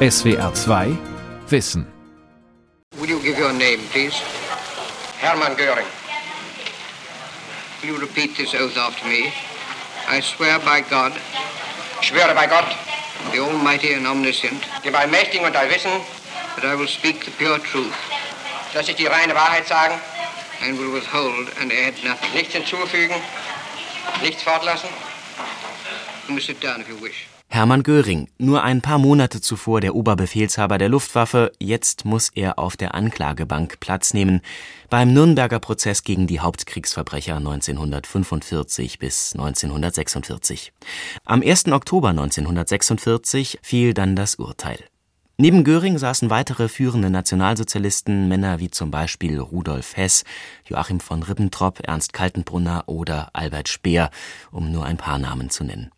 SWR 2 Wissen. Will you give your name, please? Hermann Göring. Will you repeat this oath after me? I swear by God, Ich schwöre bei Gott, the Almighty and Omniscient, dem Allmächtigen und Allwissen, that I will speak the pure truth dass ich die reine Wahrheit sagen, and will withhold and add nothing. nichts hinzufügen, nichts fortlassen. You may sit down if you wish. Hermann Göring, nur ein paar Monate zuvor der Oberbefehlshaber der Luftwaffe, jetzt muss er auf der Anklagebank Platz nehmen beim Nürnberger Prozess gegen die Hauptkriegsverbrecher 1945 bis 1946. Am 1. Oktober 1946 fiel dann das Urteil. Neben Göring saßen weitere führende Nationalsozialisten, Männer wie zum Beispiel Rudolf Hess, Joachim von Ribbentrop, Ernst Kaltenbrunner oder Albert Speer, um nur ein paar Namen zu nennen.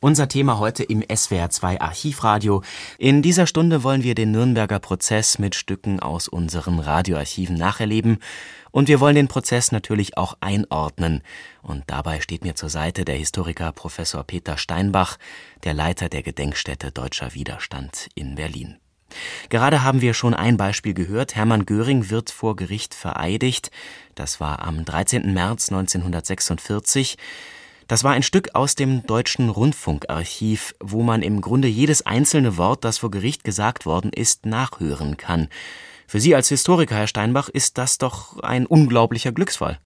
Unser Thema heute im SWR 2 Archivradio. In dieser Stunde wollen wir den Nürnberger Prozess mit Stücken aus unseren Radioarchiven nacherleben. Und wir wollen den Prozess natürlich auch einordnen. Und dabei steht mir zur Seite der Historiker Professor Peter Steinbach, der Leiter der Gedenkstätte Deutscher Widerstand in Berlin. Gerade haben wir schon ein Beispiel gehört. Hermann Göring wird vor Gericht vereidigt. Das war am 13. März 1946. Das war ein Stück aus dem Deutschen Rundfunkarchiv, wo man im Grunde jedes einzelne Wort, das vor Gericht gesagt worden ist, nachhören kann. Für Sie als Historiker, Herr Steinbach, ist das doch ein unglaublicher Glücksfall.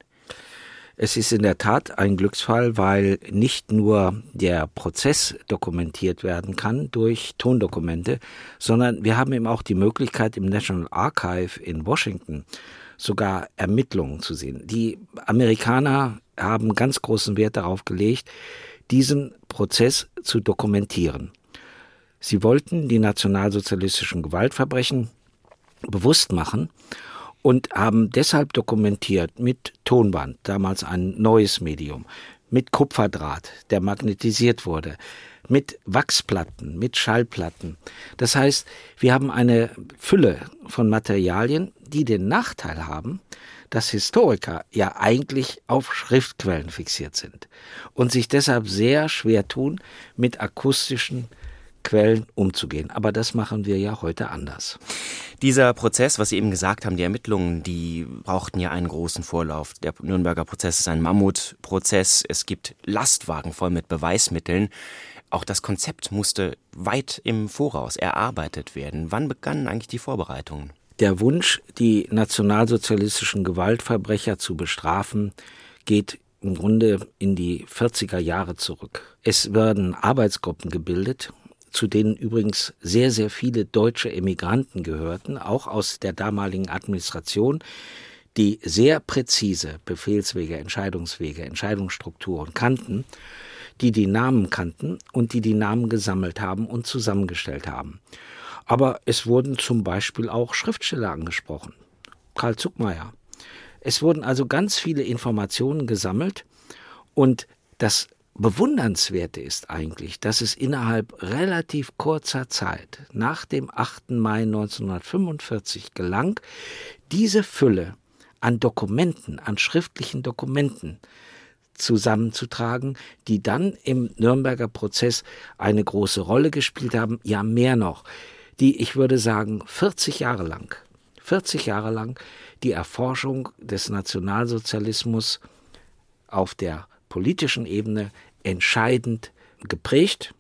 Es ist in der Tat ein Glücksfall, weil nicht nur der Prozess dokumentiert werden kann durch Tondokumente, sondern wir haben eben auch die Möglichkeit im National Archive in Washington sogar Ermittlungen zu sehen. Die Amerikaner haben ganz großen Wert darauf gelegt, diesen Prozess zu dokumentieren. Sie wollten die nationalsozialistischen Gewaltverbrechen bewusst machen und haben deshalb dokumentiert mit Tonband, damals ein neues Medium, mit Kupferdraht, der magnetisiert wurde, mit Wachsplatten, mit Schallplatten. Das heißt, wir haben eine Fülle von Materialien, die den Nachteil haben, dass Historiker ja eigentlich auf Schriftquellen fixiert sind und sich deshalb sehr schwer tun, mit akustischen Quellen umzugehen. Aber das machen wir ja heute anders. Dieser Prozess, was Sie eben gesagt haben, die Ermittlungen, die brauchten ja einen großen Vorlauf. Der Nürnberger Prozess ist ein Mammutprozess. Es gibt Lastwagen voll mit Beweismitteln. Auch das Konzept musste weit im Voraus erarbeitet werden. Wann begannen eigentlich die Vorbereitungen? Der Wunsch, die nationalsozialistischen Gewaltverbrecher zu bestrafen, geht im Grunde in die 40er Jahre zurück. Es werden Arbeitsgruppen gebildet, zu denen übrigens sehr, sehr viele deutsche Emigranten gehörten, auch aus der damaligen Administration, die sehr präzise Befehlswege, Entscheidungswege, Entscheidungsstrukturen kannten, die die Namen kannten und die die Namen gesammelt haben und zusammengestellt haben. Aber es wurden zum Beispiel auch Schriftsteller angesprochen. Karl Zuckmeier. Es wurden also ganz viele Informationen gesammelt und das Bewundernswerte ist eigentlich, dass es innerhalb relativ kurzer Zeit nach dem 8. Mai 1945 gelang, diese Fülle an Dokumenten, an schriftlichen Dokumenten zusammenzutragen, die dann im Nürnberger Prozess eine große Rolle gespielt haben, ja mehr noch, die, ich würde sagen, 40 Jahre lang, 40 Jahre lang die Erforschung des Nationalsozialismus auf der politischen Ebene entscheidend geprägt,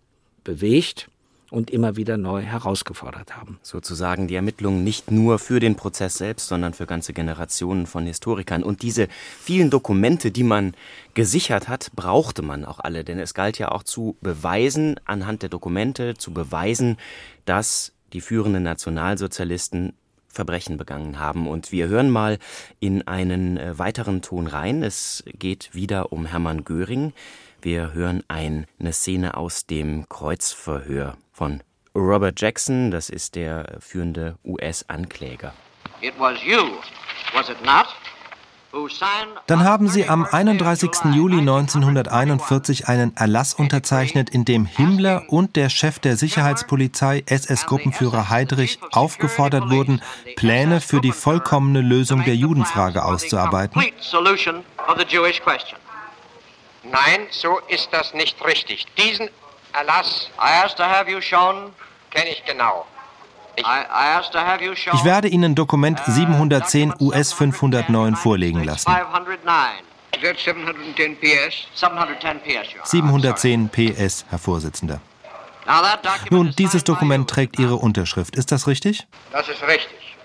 bewegt und immer wieder neu herausgefordert haben. Sozusagen die Ermittlungen nicht nur für den Prozess selbst, sondern für ganze Generationen von Historikern. Und diese vielen Dokumente, die man gesichert hat, brauchte man auch alle. Denn es galt ja auch zu beweisen, anhand der Dokumente zu beweisen, dass die führenden Nationalsozialisten Verbrechen begangen haben. Und wir hören mal in einen äh, weiteren Ton rein. Es geht wieder um Hermann Göring. Wir hören eine Szene aus dem Kreuzverhör von Robert Jackson. Das ist der führende US-Ankläger. It was you, was it not? Dann haben sie am 31. Juli 1941 einen Erlass unterzeichnet, in dem Himmler und der Chef der Sicherheitspolizei, SS-Gruppenführer Heydrich, aufgefordert wurden, Pläne für die vollkommene Lösung der Judenfrage auszuarbeiten. Nein, so ist das nicht richtig. Diesen Erlass I asked to have you shown kenne ich genau. Ich werde Ihnen Dokument 710 US 509 vorlegen lassen. 710 PS, Herr Vorsitzender. Nun, dieses Dokument trägt Ihre Unterschrift. Ist das richtig? Das ist richtig.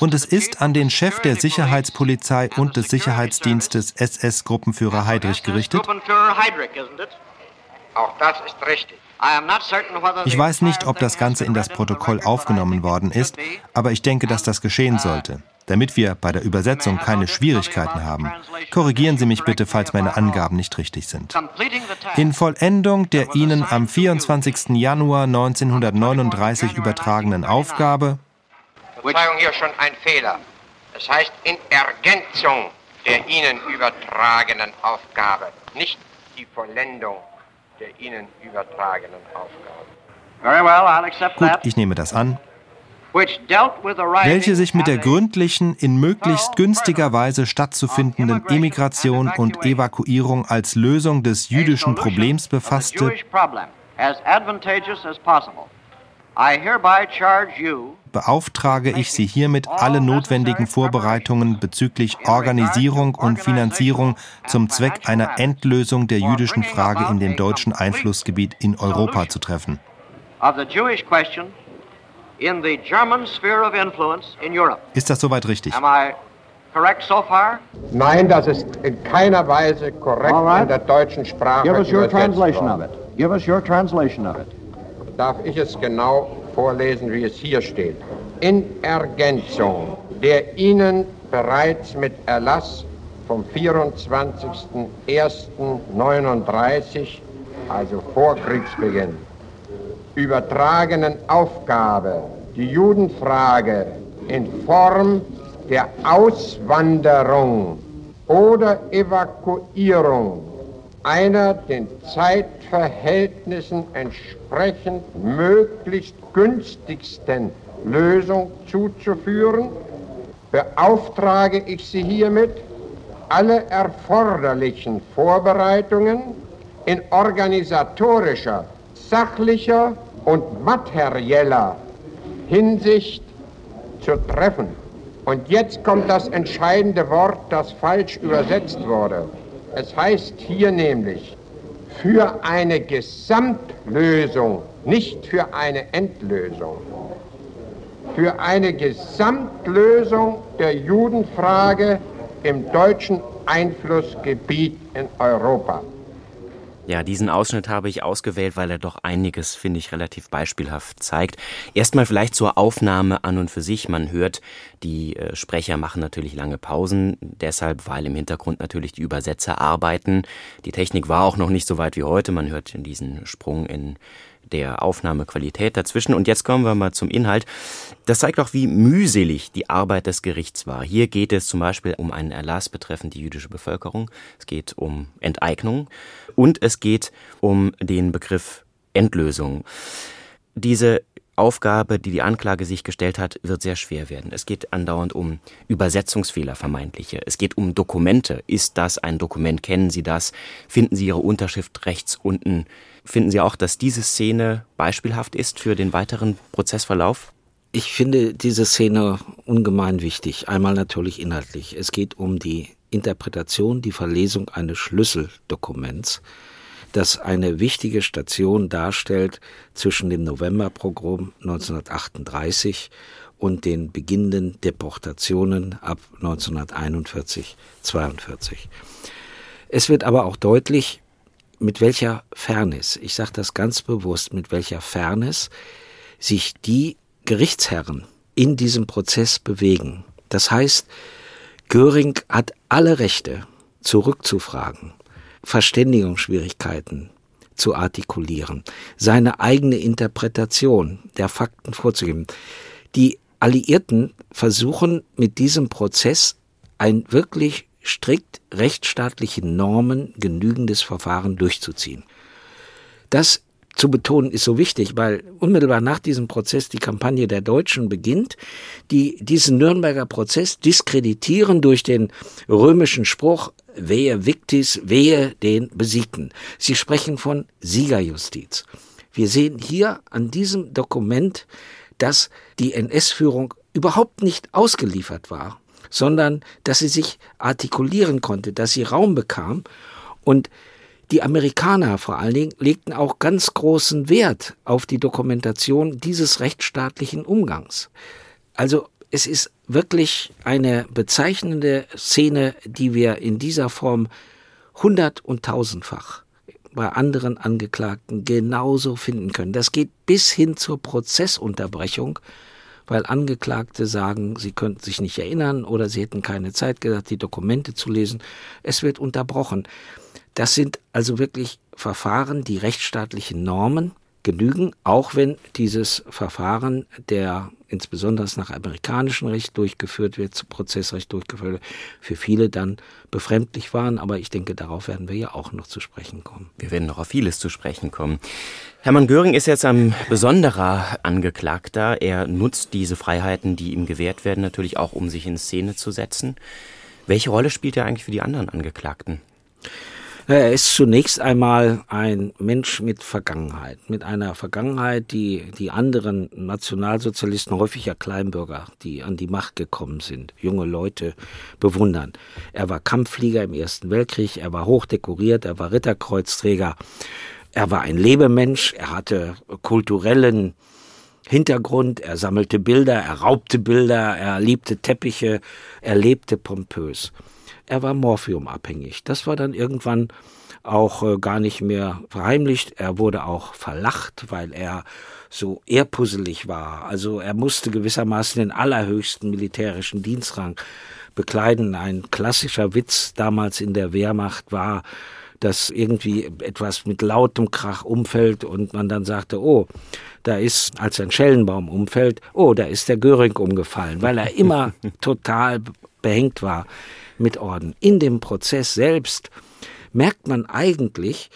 Und es ist an den Chef der Sicherheitspolizei und des Sicherheitsdienstes SS-Gruppenführer Heydrich gerichtet? Auch das ist richtig. Ich weiß nicht, ob das Ganze in das Protokoll aufgenommen worden ist, aber ich denke, dass das geschehen sollte. Damit wir bei der Übersetzung keine Schwierigkeiten haben, korrigieren Sie mich bitte, falls meine Angaben nicht richtig sind. In Vollendung der Ihnen am 24. Januar 1939 übertragenen Aufgabe Verzeihung, hier schon ein Fehler. Es heißt in Ergänzung der Ihnen übertragenen Aufgabe, nicht die Vollendung der Ihnen übertragenen Aufgabe. Gut, ich nehme das an. Welche sich mit der gründlichen, in möglichst günstiger Weise stattzufindenden Emigration und Evakuierung als Lösung des jüdischen Problems befasste, beauftrage ich Sie hiermit, alle notwendigen Vorbereitungen bezüglich Organisierung und Finanzierung zum Zweck einer Endlösung der jüdischen Frage in dem deutschen Einflussgebiet in Europa zu treffen. Ist das soweit richtig? Nein, das ist in keiner Weise korrekt in der deutschen Sprache Give us your translation of it. Give us your translation of it. Darf ich es genau vorlesen, wie es hier steht. In Ergänzung der Ihnen bereits mit Erlass vom 24.01.39, also vor Kriegsbeginn, übertragenen Aufgabe, die Judenfrage in Form der Auswanderung oder Evakuierung einer den Zeitverhältnissen entsprechend möglichst günstigsten Lösung zuzuführen, beauftrage ich Sie hiermit, alle erforderlichen Vorbereitungen in organisatorischer, sachlicher und materieller Hinsicht zu treffen. Und jetzt kommt das entscheidende Wort, das falsch übersetzt wurde. Es heißt hier nämlich, für eine Gesamtlösung, nicht für eine Endlösung, für eine Gesamtlösung der Judenfrage im deutschen Einflussgebiet in Europa. Ja, diesen Ausschnitt habe ich ausgewählt, weil er doch einiges, finde ich, relativ beispielhaft zeigt. Erstmal vielleicht zur Aufnahme an und für sich. Man hört, die äh, Sprecher machen natürlich lange Pausen, deshalb, weil im Hintergrund natürlich die Übersetzer arbeiten. Die Technik war auch noch nicht so weit wie heute. Man hört diesen Sprung in der Aufnahmequalität dazwischen. Und jetzt kommen wir mal zum Inhalt. Das zeigt auch, wie mühselig die Arbeit des Gerichts war. Hier geht es zum Beispiel um einen Erlass betreffend die jüdische Bevölkerung. Es geht um Enteignung und es geht um den Begriff Endlösung. Diese Aufgabe, die die Anklage sich gestellt hat, wird sehr schwer werden. Es geht andauernd um Übersetzungsfehler vermeintliche. Es geht um Dokumente. Ist das ein Dokument? Kennen Sie das? Finden Sie Ihre Unterschrift rechts unten? Finden Sie auch, dass diese Szene beispielhaft ist für den weiteren Prozessverlauf? Ich finde diese Szene ungemein wichtig. Einmal natürlich inhaltlich. Es geht um die Interpretation, die Verlesung eines Schlüsseldokuments das eine wichtige Station darstellt zwischen dem Novemberprogramm 1938 und den beginnenden Deportationen ab 1941, 42. Es wird aber auch deutlich, mit welcher Fairness, ich sage das ganz bewusst, mit welcher Fairness sich die Gerichtsherren in diesem Prozess bewegen. Das heißt, Göring hat alle Rechte, zurückzufragen, Verständigungsschwierigkeiten zu artikulieren, seine eigene Interpretation der Fakten vorzugeben. Die Alliierten versuchen mit diesem Prozess ein wirklich strikt rechtsstaatlichen Normen genügendes Verfahren durchzuziehen. Das zu betonen ist so wichtig, weil unmittelbar nach diesem Prozess die Kampagne der Deutschen beginnt, die diesen Nürnberger Prozess diskreditieren durch den römischen Spruch Wehe Victis, wehe den Besiegten. Sie sprechen von Siegerjustiz. Wir sehen hier an diesem Dokument, dass die NS-Führung überhaupt nicht ausgeliefert war, sondern dass sie sich artikulieren konnte, dass sie Raum bekam und die Amerikaner vor allen Dingen legten auch ganz großen Wert auf die Dokumentation dieses rechtsstaatlichen Umgangs. Also es ist wirklich eine bezeichnende Szene, die wir in dieser Form hundert- und tausendfach bei anderen Angeklagten genauso finden können. Das geht bis hin zur Prozessunterbrechung, weil Angeklagte sagen, sie könnten sich nicht erinnern oder sie hätten keine Zeit gehabt, die Dokumente zu lesen. Es wird unterbrochen. Das sind also wirklich Verfahren, die rechtsstaatlichen Normen genügen, auch wenn dieses Verfahren, der insbesondere nach amerikanischem Recht durchgeführt wird, Prozessrecht durchgeführt wird, für viele dann befremdlich waren. Aber ich denke, darauf werden wir ja auch noch zu sprechen kommen. Wir werden noch auf vieles zu sprechen kommen. Hermann Göring ist jetzt ein besonderer Angeklagter. Er nutzt diese Freiheiten, die ihm gewährt werden, natürlich auch, um sich in Szene zu setzen. Welche Rolle spielt er eigentlich für die anderen Angeklagten? Er ist zunächst einmal ein Mensch mit Vergangenheit, mit einer Vergangenheit, die die anderen Nationalsozialisten, häufig ja Kleinbürger, die an die Macht gekommen sind, junge Leute bewundern. Er war Kampfflieger im Ersten Weltkrieg, er war hochdekoriert, er war Ritterkreuzträger, er war ein Lebemensch, er hatte kulturellen Hintergrund, er sammelte Bilder, er raubte Bilder, er liebte Teppiche, er lebte pompös er war morphiumabhängig. Das war dann irgendwann auch äh, gar nicht mehr verheimlicht. Er wurde auch verlacht, weil er so ehrpuzzelig war. Also er musste gewissermaßen den allerhöchsten militärischen Dienstrang bekleiden. Ein klassischer Witz damals in der Wehrmacht war, dass irgendwie etwas mit lautem Krach umfällt und man dann sagte, oh, da ist, als ein Schellenbaum umfällt, oh, da ist der Göring umgefallen, weil er immer total behängt war mit Orden. In dem Prozess selbst merkt man eigentlich,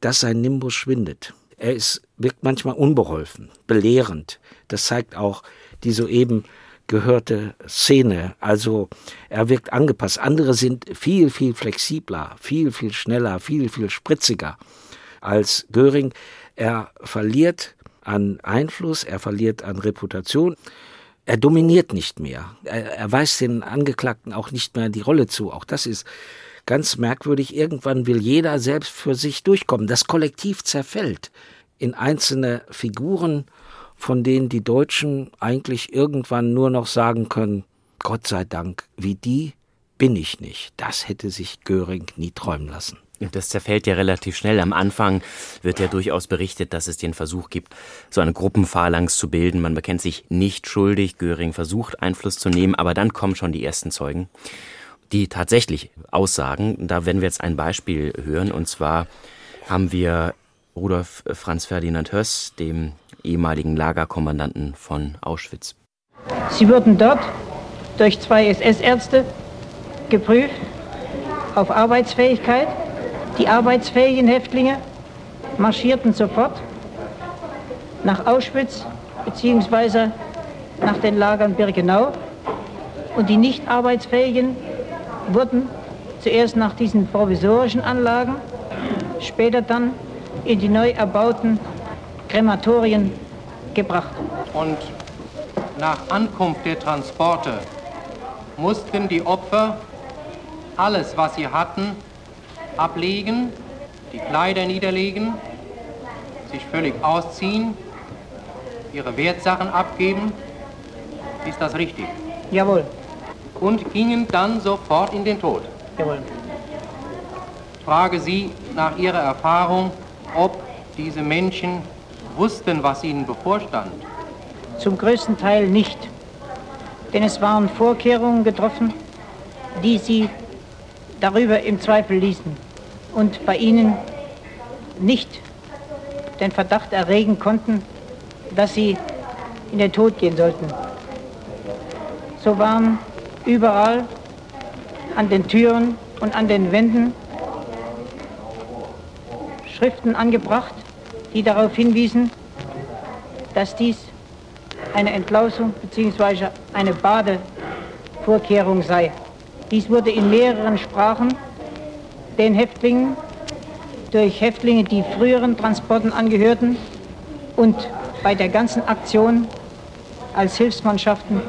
dass sein Nimbus schwindet. Er ist, wirkt manchmal unbeholfen, belehrend. Das zeigt auch die soeben gehörte Szene. Also er wirkt angepasst. Andere sind viel, viel flexibler, viel, viel schneller, viel, viel spritziger als Göring. Er verliert an Einfluss, er verliert an Reputation. Er dominiert nicht mehr. Er, er weist den Angeklagten auch nicht mehr die Rolle zu. Auch das ist ganz merkwürdig. Irgendwann will jeder selbst für sich durchkommen. Das Kollektiv zerfällt in einzelne Figuren, von denen die Deutschen eigentlich irgendwann nur noch sagen können, Gott sei Dank, wie die bin ich nicht. Das hätte sich Göring nie träumen lassen. Das zerfällt ja relativ schnell. Am Anfang wird ja durchaus berichtet, dass es den Versuch gibt, so eine Gruppenphalanx zu bilden. Man bekennt sich nicht schuldig. Göring versucht, Einfluss zu nehmen, aber dann kommen schon die ersten Zeugen, die tatsächlich aussagen. Da werden wir jetzt ein Beispiel hören. Und zwar haben wir Rudolf Franz Ferdinand Höss, dem ehemaligen Lagerkommandanten von Auschwitz. Sie wurden dort durch zwei SS-Ärzte geprüft auf Arbeitsfähigkeit die arbeitsfähigen Häftlinge marschierten sofort nach Auschwitz bzw. nach den Lagern Birkenau und die nicht arbeitsfähigen wurden zuerst nach diesen provisorischen Anlagen, später dann in die neu erbauten Krematorien gebracht. Und nach Ankunft der Transporte mussten die Opfer alles, was sie hatten, ablegen, die Kleider niederlegen, sich völlig ausziehen, ihre Wertsachen abgeben. Ist das richtig? Jawohl. Und gingen dann sofort in den Tod. Jawohl. Frage Sie nach Ihrer Erfahrung, ob diese Menschen wussten, was ihnen bevorstand. Zum größten Teil nicht. Denn es waren Vorkehrungen getroffen, die sie darüber im Zweifel ließen und bei ihnen nicht den Verdacht erregen konnten, dass sie in den Tod gehen sollten. So waren überall an den Türen und an den Wänden Schriften angebracht, die darauf hinwiesen, dass dies eine Entlausung bzw. eine Badevorkehrung sei. Dies wurde in mehreren Sprachen den Häftlingen durch Häftlinge, die früheren Transporten angehörten, und bei der ganzen Aktion als Hilfsmannschaften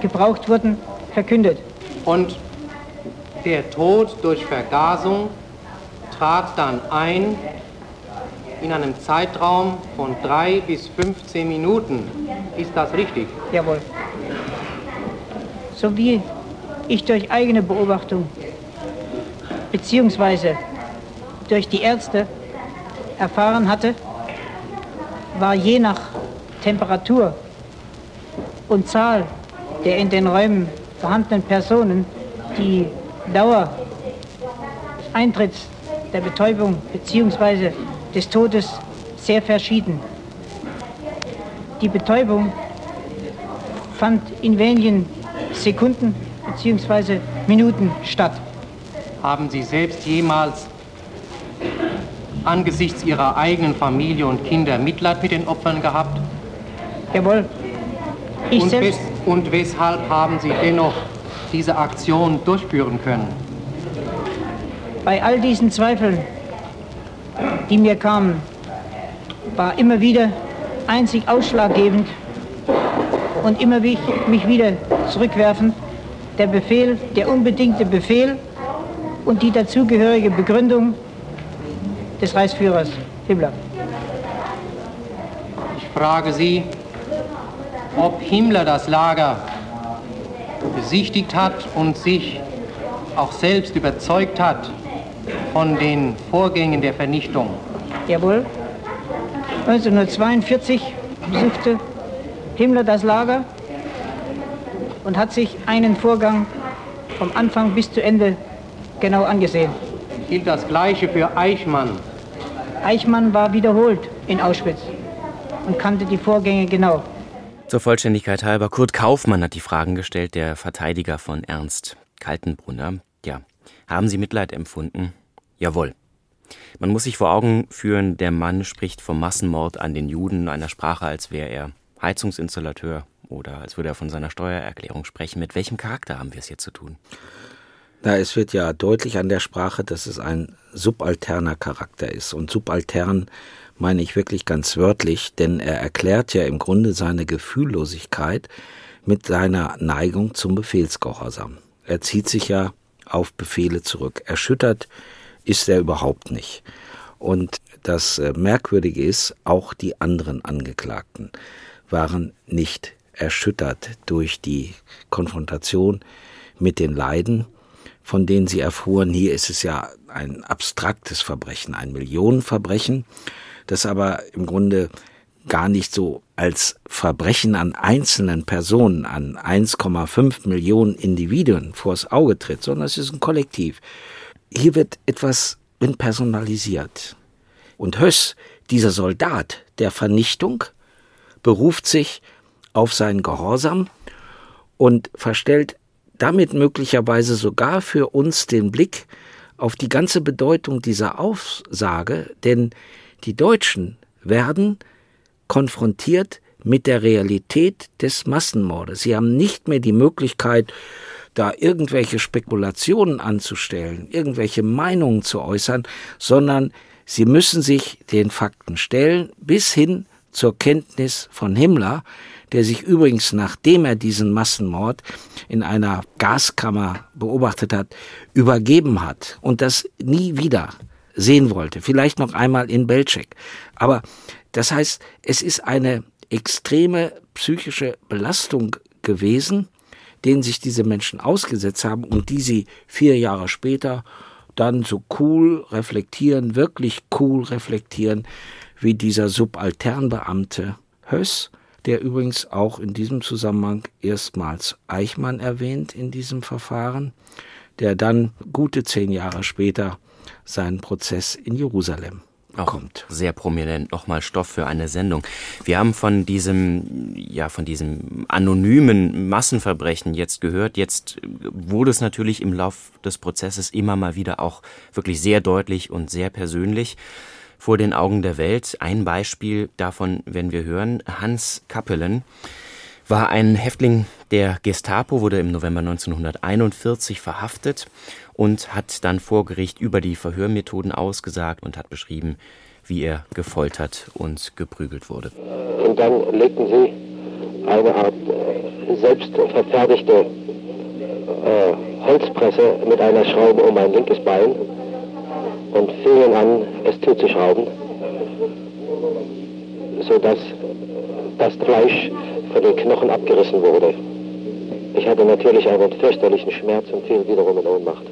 gebraucht wurden, verkündet. Und der Tod durch Vergasung trat dann ein in einem Zeitraum von drei bis 15 Minuten. Ist das richtig? Jawohl. So wie ich durch eigene Beobachtung beziehungsweise durch die Ärzte erfahren hatte, war je nach Temperatur und Zahl der in den Räumen vorhandenen Personen die Dauer Eintritts der Betäubung bzw. des Todes sehr verschieden. Die Betäubung fand in wenigen Sekunden bzw. Minuten statt. Haben Sie selbst jemals angesichts Ihrer eigenen Familie und Kinder Mitleid mit den Opfern gehabt? Jawohl. Ich und, selbst wes und weshalb haben Sie dennoch diese Aktion durchführen können? Bei all diesen Zweifeln, die mir kamen, war immer wieder einzig ausschlaggebend und immer mich wieder zurückwerfend der Befehl, der unbedingte Befehl und die dazugehörige Begründung des Reichsführers Himmler. Ich frage Sie, ob Himmler das Lager besichtigt hat und sich auch selbst überzeugt hat von den Vorgängen der Vernichtung. Jawohl. 1942 besuchte Himmler das Lager und hat sich einen Vorgang vom Anfang bis zu Ende genau angesehen. Gilt das Gleiche für Eichmann? Eichmann war wiederholt in Auschwitz und kannte die Vorgänge genau. Zur Vollständigkeit halber, Kurt Kaufmann hat die Fragen gestellt, der Verteidiger von Ernst Kaltenbrunner. Ja, haben Sie Mitleid empfunden? Jawohl. Man muss sich vor Augen führen, der Mann spricht vom Massenmord an den Juden einer Sprache, als wäre er Heizungsinstallateur oder als würde er von seiner Steuererklärung sprechen. Mit welchem Charakter haben wir es hier zu tun? Na, es wird ja deutlich an der Sprache, dass es ein subalterner Charakter ist. Und subaltern meine ich wirklich ganz wörtlich, denn er erklärt ja im Grunde seine Gefühllosigkeit mit seiner Neigung zum Befehlsgehorsam. Er zieht sich ja auf Befehle zurück. Erschüttert ist er überhaupt nicht. Und das äh, Merkwürdige ist, auch die anderen Angeklagten waren nicht erschüttert durch die Konfrontation mit den Leiden, von denen sie erfuhren, hier ist es ja ein abstraktes Verbrechen, ein Millionenverbrechen, das aber im Grunde gar nicht so als Verbrechen an einzelnen Personen, an 1,5 Millionen Individuen vors Auge tritt, sondern es ist ein Kollektiv. Hier wird etwas personalisiert. Und Höss, dieser Soldat der Vernichtung, beruft sich auf seinen Gehorsam und verstellt damit möglicherweise sogar für uns den Blick auf die ganze Bedeutung dieser Aussage, denn die Deutschen werden konfrontiert mit der Realität des Massenmordes. Sie haben nicht mehr die Möglichkeit, da irgendwelche Spekulationen anzustellen, irgendwelche Meinungen zu äußern, sondern sie müssen sich den Fakten stellen, bis hin zur Kenntnis von Himmler, der sich übrigens, nachdem er diesen Massenmord in einer Gaskammer beobachtet hat, übergeben hat und das nie wieder sehen wollte. Vielleicht noch einmal in Belzec. Aber das heißt, es ist eine extreme psychische Belastung gewesen, denen sich diese Menschen ausgesetzt haben und die sie vier Jahre später dann so cool reflektieren, wirklich cool reflektieren, wie dieser Subalternbeamte Höss, der übrigens auch in diesem Zusammenhang erstmals Eichmann erwähnt in diesem Verfahren, der dann gute zehn Jahre später seinen Prozess in Jerusalem Auch sehr prominent nochmal Stoff für eine Sendung. Wir haben von diesem, ja, von diesem anonymen Massenverbrechen jetzt gehört. Jetzt wurde es natürlich im Lauf des Prozesses immer mal wieder auch wirklich sehr deutlich und sehr persönlich vor den Augen der Welt. Ein Beispiel davon werden wir hören. Hans Kappelen war ein Häftling der Gestapo, wurde im November 1941 verhaftet und hat dann vor Gericht über die Verhörmethoden ausgesagt und hat beschrieben, wie er gefoltert und geprügelt wurde. Und dann legten sie eine Art äh, selbstverfertigte äh, Holzpresse mit einer Schraube um mein linkes Bein und fingen an, es zuzuschrauben, sodass das Fleisch von den Knochen abgerissen wurde. Ich hatte natürlich einen fürchterlichen Schmerz und fiel wiederum in Ohnmacht.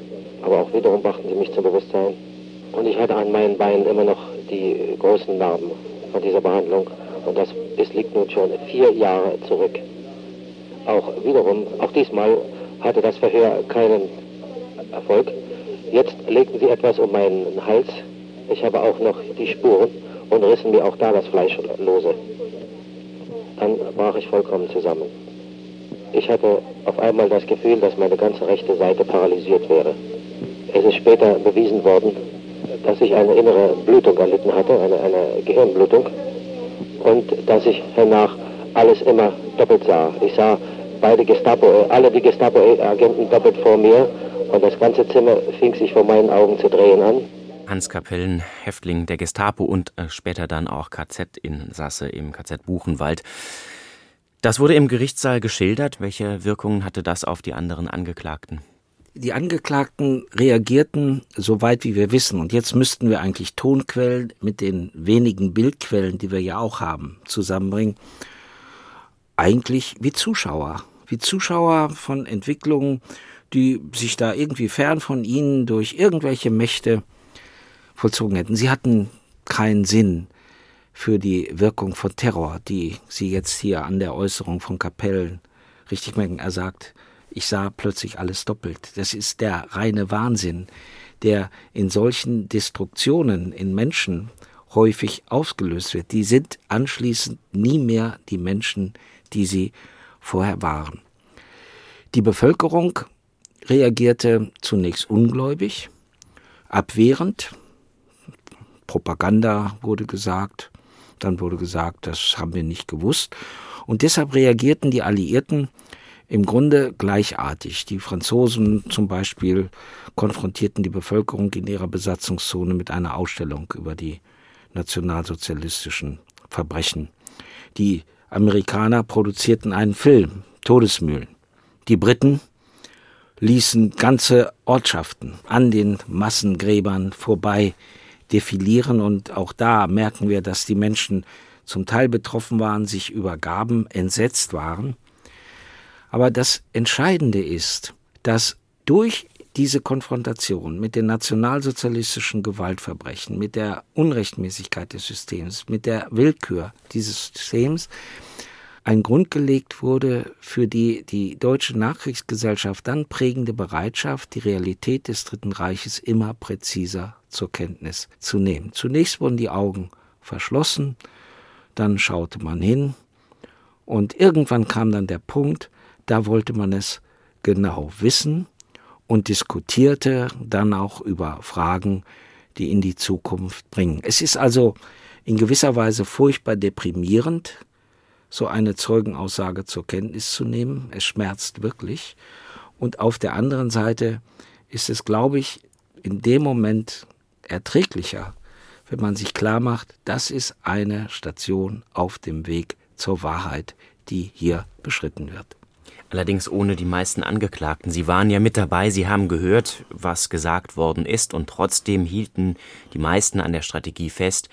Aber auch wiederum brachten sie mich zum Bewusstsein. Und ich hatte an meinen Beinen immer noch die großen Narben von dieser Behandlung. Und das ist, liegt nun schon vier Jahre zurück. Auch wiederum, auch diesmal hatte das Verhör keinen Erfolg. Jetzt legten sie etwas um meinen Hals. Ich habe auch noch die Spuren und rissen mir auch da das Fleisch lose. Dann brach ich vollkommen zusammen. Ich hatte auf einmal das Gefühl, dass meine ganze rechte Seite paralysiert wäre. Es ist später bewiesen worden, dass ich eine innere Blutung erlitten hatte, eine, eine Gehirnblutung, und dass ich danach alles immer doppelt sah. Ich sah beide Gestapo, äh, alle die Gestapo-Agenten doppelt vor mir und das ganze Zimmer fing sich vor meinen Augen zu drehen an. Hans Kapellen, Häftling der Gestapo und äh, später dann auch KZ-Insasse im KZ Buchenwald. Das wurde im Gerichtssaal geschildert. Welche Wirkungen hatte das auf die anderen Angeklagten? Die Angeklagten reagierten so weit wie wir wissen. Und jetzt müssten wir eigentlich Tonquellen mit den wenigen Bildquellen, die wir ja auch haben, zusammenbringen. Eigentlich wie Zuschauer wie Zuschauer von Entwicklungen, die sich da irgendwie fern von ihnen durch irgendwelche Mächte vollzogen hätten. Sie hatten keinen Sinn für die Wirkung von Terror, die Sie jetzt hier an der Äußerung von Kapellen richtig merken. Er sagt, ich sah plötzlich alles doppelt. Das ist der reine Wahnsinn, der in solchen Destruktionen in Menschen häufig ausgelöst wird. Die sind anschließend nie mehr die Menschen, die sie vorher waren. Die Bevölkerung reagierte zunächst ungläubig, abwehrend. Propaganda wurde gesagt, dann wurde gesagt, das haben wir nicht gewusst. Und deshalb reagierten die Alliierten im Grunde gleichartig. Die Franzosen zum Beispiel konfrontierten die Bevölkerung in ihrer Besatzungszone mit einer Ausstellung über die nationalsozialistischen Verbrechen. Die Amerikaner produzierten einen Film, Todesmühlen. Die Briten ließen ganze Ortschaften an den Massengräbern vorbei defilieren und auch da merken wir, dass die Menschen zum Teil betroffen waren, sich übergaben, entsetzt waren. Aber das Entscheidende ist, dass durch diese Konfrontation mit den nationalsozialistischen Gewaltverbrechen, mit der Unrechtmäßigkeit des Systems, mit der Willkür dieses Systems ein Grund gelegt wurde für die die deutsche Nachkriegsgesellschaft dann prägende Bereitschaft, die Realität des Dritten Reiches immer präziser zur Kenntnis zu nehmen. Zunächst wurden die Augen verschlossen, dann schaute man hin und irgendwann kam dann der Punkt, da wollte man es genau wissen und diskutierte dann auch über Fragen, die in die Zukunft bringen. Es ist also in gewisser Weise furchtbar deprimierend, so eine Zeugenaussage zur Kenntnis zu nehmen. Es schmerzt wirklich. Und auf der anderen Seite ist es, glaube ich, in dem Moment erträglicher, wenn man sich klar macht, das ist eine Station auf dem Weg zur Wahrheit, die hier beschritten wird. Allerdings ohne die meisten Angeklagten. Sie waren ja mit dabei, sie haben gehört, was gesagt worden ist, und trotzdem hielten die meisten an der Strategie fest,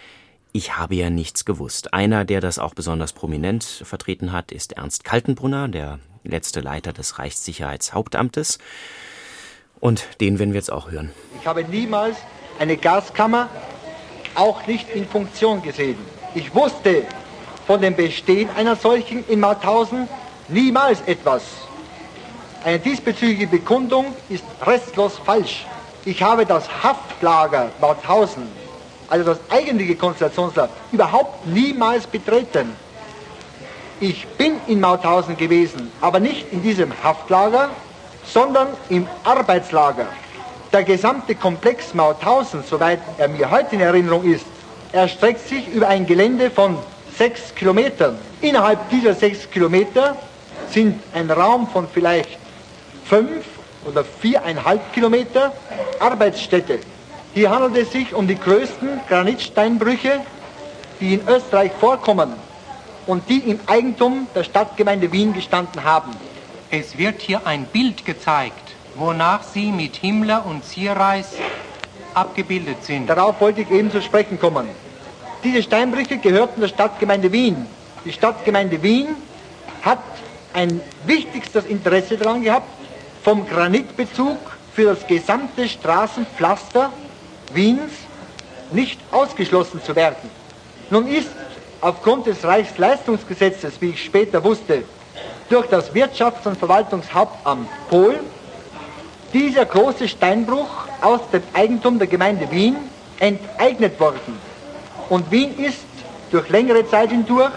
ich habe ja nichts gewusst. Einer, der das auch besonders prominent vertreten hat, ist Ernst Kaltenbrunner, der letzte Leiter des Reichssicherheitshauptamtes. Und den werden wir jetzt auch hören. Ich habe niemals eine Gaskammer auch nicht in Funktion gesehen. Ich wusste von dem Bestehen einer solchen in Mauthausen niemals etwas. Eine diesbezügliche Bekundung ist restlos falsch. Ich habe das Haftlager Mauthausen, also das eigentliche Konzentrationslager, überhaupt niemals betreten. Ich bin in Mauthausen gewesen, aber nicht in diesem Haftlager, sondern im Arbeitslager. Der gesamte Komplex Mauthausen, soweit er mir heute in Erinnerung ist, erstreckt sich über ein Gelände von sechs Kilometern. Innerhalb dieser sechs Kilometer sind ein Raum von vielleicht fünf oder viereinhalb Kilometer Arbeitsstätte. Hier handelt es sich um die größten Granitsteinbrüche, die in Österreich vorkommen und die im Eigentum der Stadtgemeinde Wien gestanden haben. Es wird hier ein Bild gezeigt, wonach Sie mit Himmler und Zierreis abgebildet sind. Darauf wollte ich eben zu sprechen kommen. Diese Steinbrüche gehörten der Stadtgemeinde Wien. Die Stadtgemeinde Wien hat ein wichtigstes Interesse daran gehabt, vom Granitbezug für das gesamte Straßenpflaster Wiens nicht ausgeschlossen zu werden. Nun ist aufgrund des Reichsleistungsgesetzes, wie ich später wusste, durch das Wirtschafts- und Verwaltungshauptamt Pohl dieser große Steinbruch aus dem Eigentum der Gemeinde Wien enteignet worden. Und Wien ist durch längere Zeit hindurch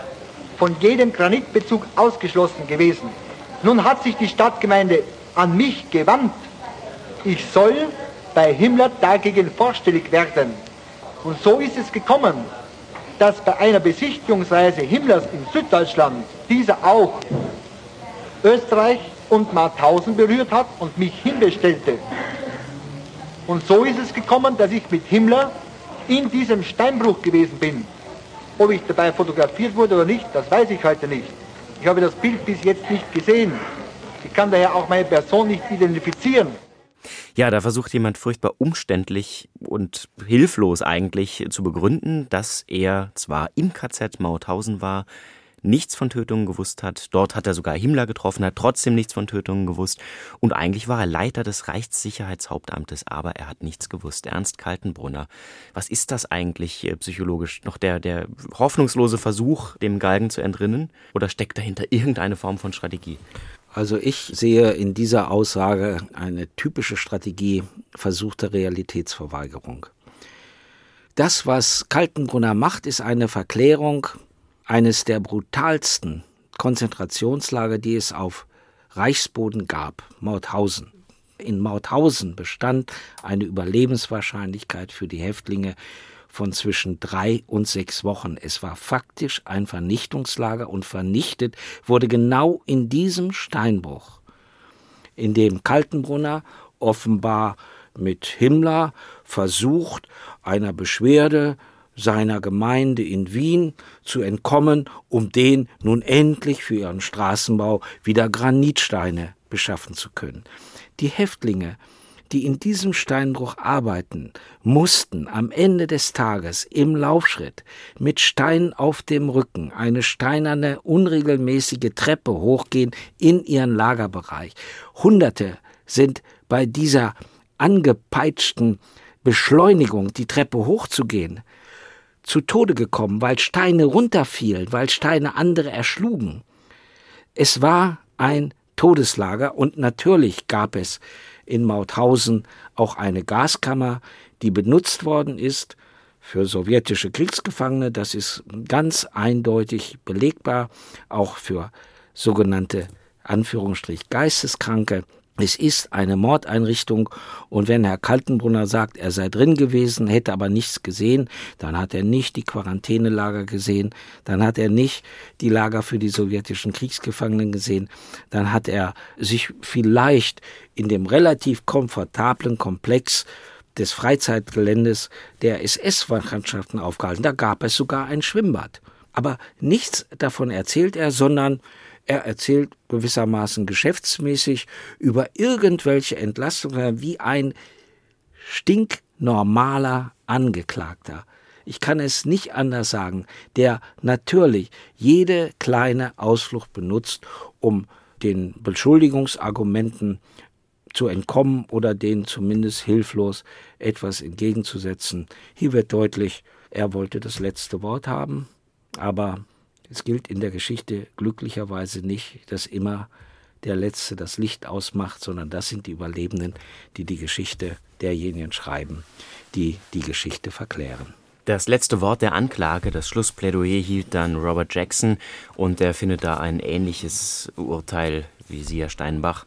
von jedem Granitbezug ausgeschlossen gewesen. Nun hat sich die Stadtgemeinde an mich gewandt. Ich soll bei Himmler dagegen vorstellig werden. Und so ist es gekommen, dass bei einer Besichtigungsreise Himmlers in Süddeutschland dieser auch Österreich und Mauthausen berührt hat und mich hinbestellte. Und so ist es gekommen, dass ich mit Himmler in diesem Steinbruch gewesen bin. Ob ich dabei fotografiert wurde oder nicht, das weiß ich heute nicht. Ich habe das Bild bis jetzt nicht gesehen. Ich kann daher auch meine Person nicht identifizieren. Ja, da versucht jemand furchtbar umständlich und hilflos eigentlich zu begründen, dass er zwar im KZ Mauthausen war, nichts von Tötungen gewusst hat. Dort hat er sogar Himmler getroffen, hat trotzdem nichts von Tötungen gewusst. Und eigentlich war er Leiter des Reichssicherheitshauptamtes, aber er hat nichts gewusst. Ernst Kaltenbrunner. Was ist das eigentlich äh, psychologisch? Noch der, der hoffnungslose Versuch, dem Galgen zu entrinnen? Oder steckt dahinter irgendeine Form von Strategie? Also ich sehe in dieser Aussage eine typische Strategie versuchter Realitätsverweigerung. Das, was Kaltenbrunner macht, ist eine Verklärung eines der brutalsten Konzentrationslager, die es auf Reichsboden gab, Mauthausen. In Mauthausen bestand eine Überlebenswahrscheinlichkeit für die Häftlinge von zwischen drei und sechs Wochen. Es war faktisch ein Vernichtungslager und vernichtet wurde genau in diesem Steinbruch, in dem Kaltenbrunner offenbar mit Himmler versucht, einer Beschwerde seiner Gemeinde in Wien zu entkommen, um den nun endlich für ihren Straßenbau wieder Granitsteine beschaffen zu können. Die Häftlinge die in diesem Steinbruch arbeiten, mussten am Ende des Tages im Laufschritt mit Stein auf dem Rücken eine steinerne, unregelmäßige Treppe hochgehen in ihren Lagerbereich. Hunderte sind bei dieser angepeitschten Beschleunigung, die Treppe hochzugehen, zu Tode gekommen, weil Steine runterfielen, weil Steine andere erschlugen. Es war ein Todeslager und natürlich gab es in Mauthausen auch eine Gaskammer, die benutzt worden ist für sowjetische Kriegsgefangene. Das ist ganz eindeutig belegbar, auch für sogenannte Anführungsstrich Geisteskranke. Es ist eine Mordeinrichtung und wenn Herr Kaltenbrunner sagt, er sei drin gewesen, hätte aber nichts gesehen, dann hat er nicht die Quarantänelager gesehen, dann hat er nicht die Lager für die sowjetischen Kriegsgefangenen gesehen, dann hat er sich vielleicht in dem relativ komfortablen Komplex des Freizeitgeländes der SS-Mannschaften aufgehalten. Da gab es sogar ein Schwimmbad. Aber nichts davon erzählt er, sondern er erzählt gewissermaßen geschäftsmäßig über irgendwelche Entlastungen wie ein stinknormaler Angeklagter. Ich kann es nicht anders sagen, der natürlich jede kleine Ausflucht benutzt, um den Beschuldigungsargumenten zu entkommen oder denen zumindest hilflos etwas entgegenzusetzen. Hier wird deutlich, er wollte das letzte Wort haben, aber es gilt in der Geschichte glücklicherweise nicht, dass immer der Letzte das Licht ausmacht, sondern das sind die Überlebenden, die die Geschichte derjenigen schreiben, die die Geschichte verklären. Das letzte Wort der Anklage, das Schlussplädoyer hielt dann Robert Jackson und er findet da ein ähnliches Urteil wie Sie, Herr Steinbach.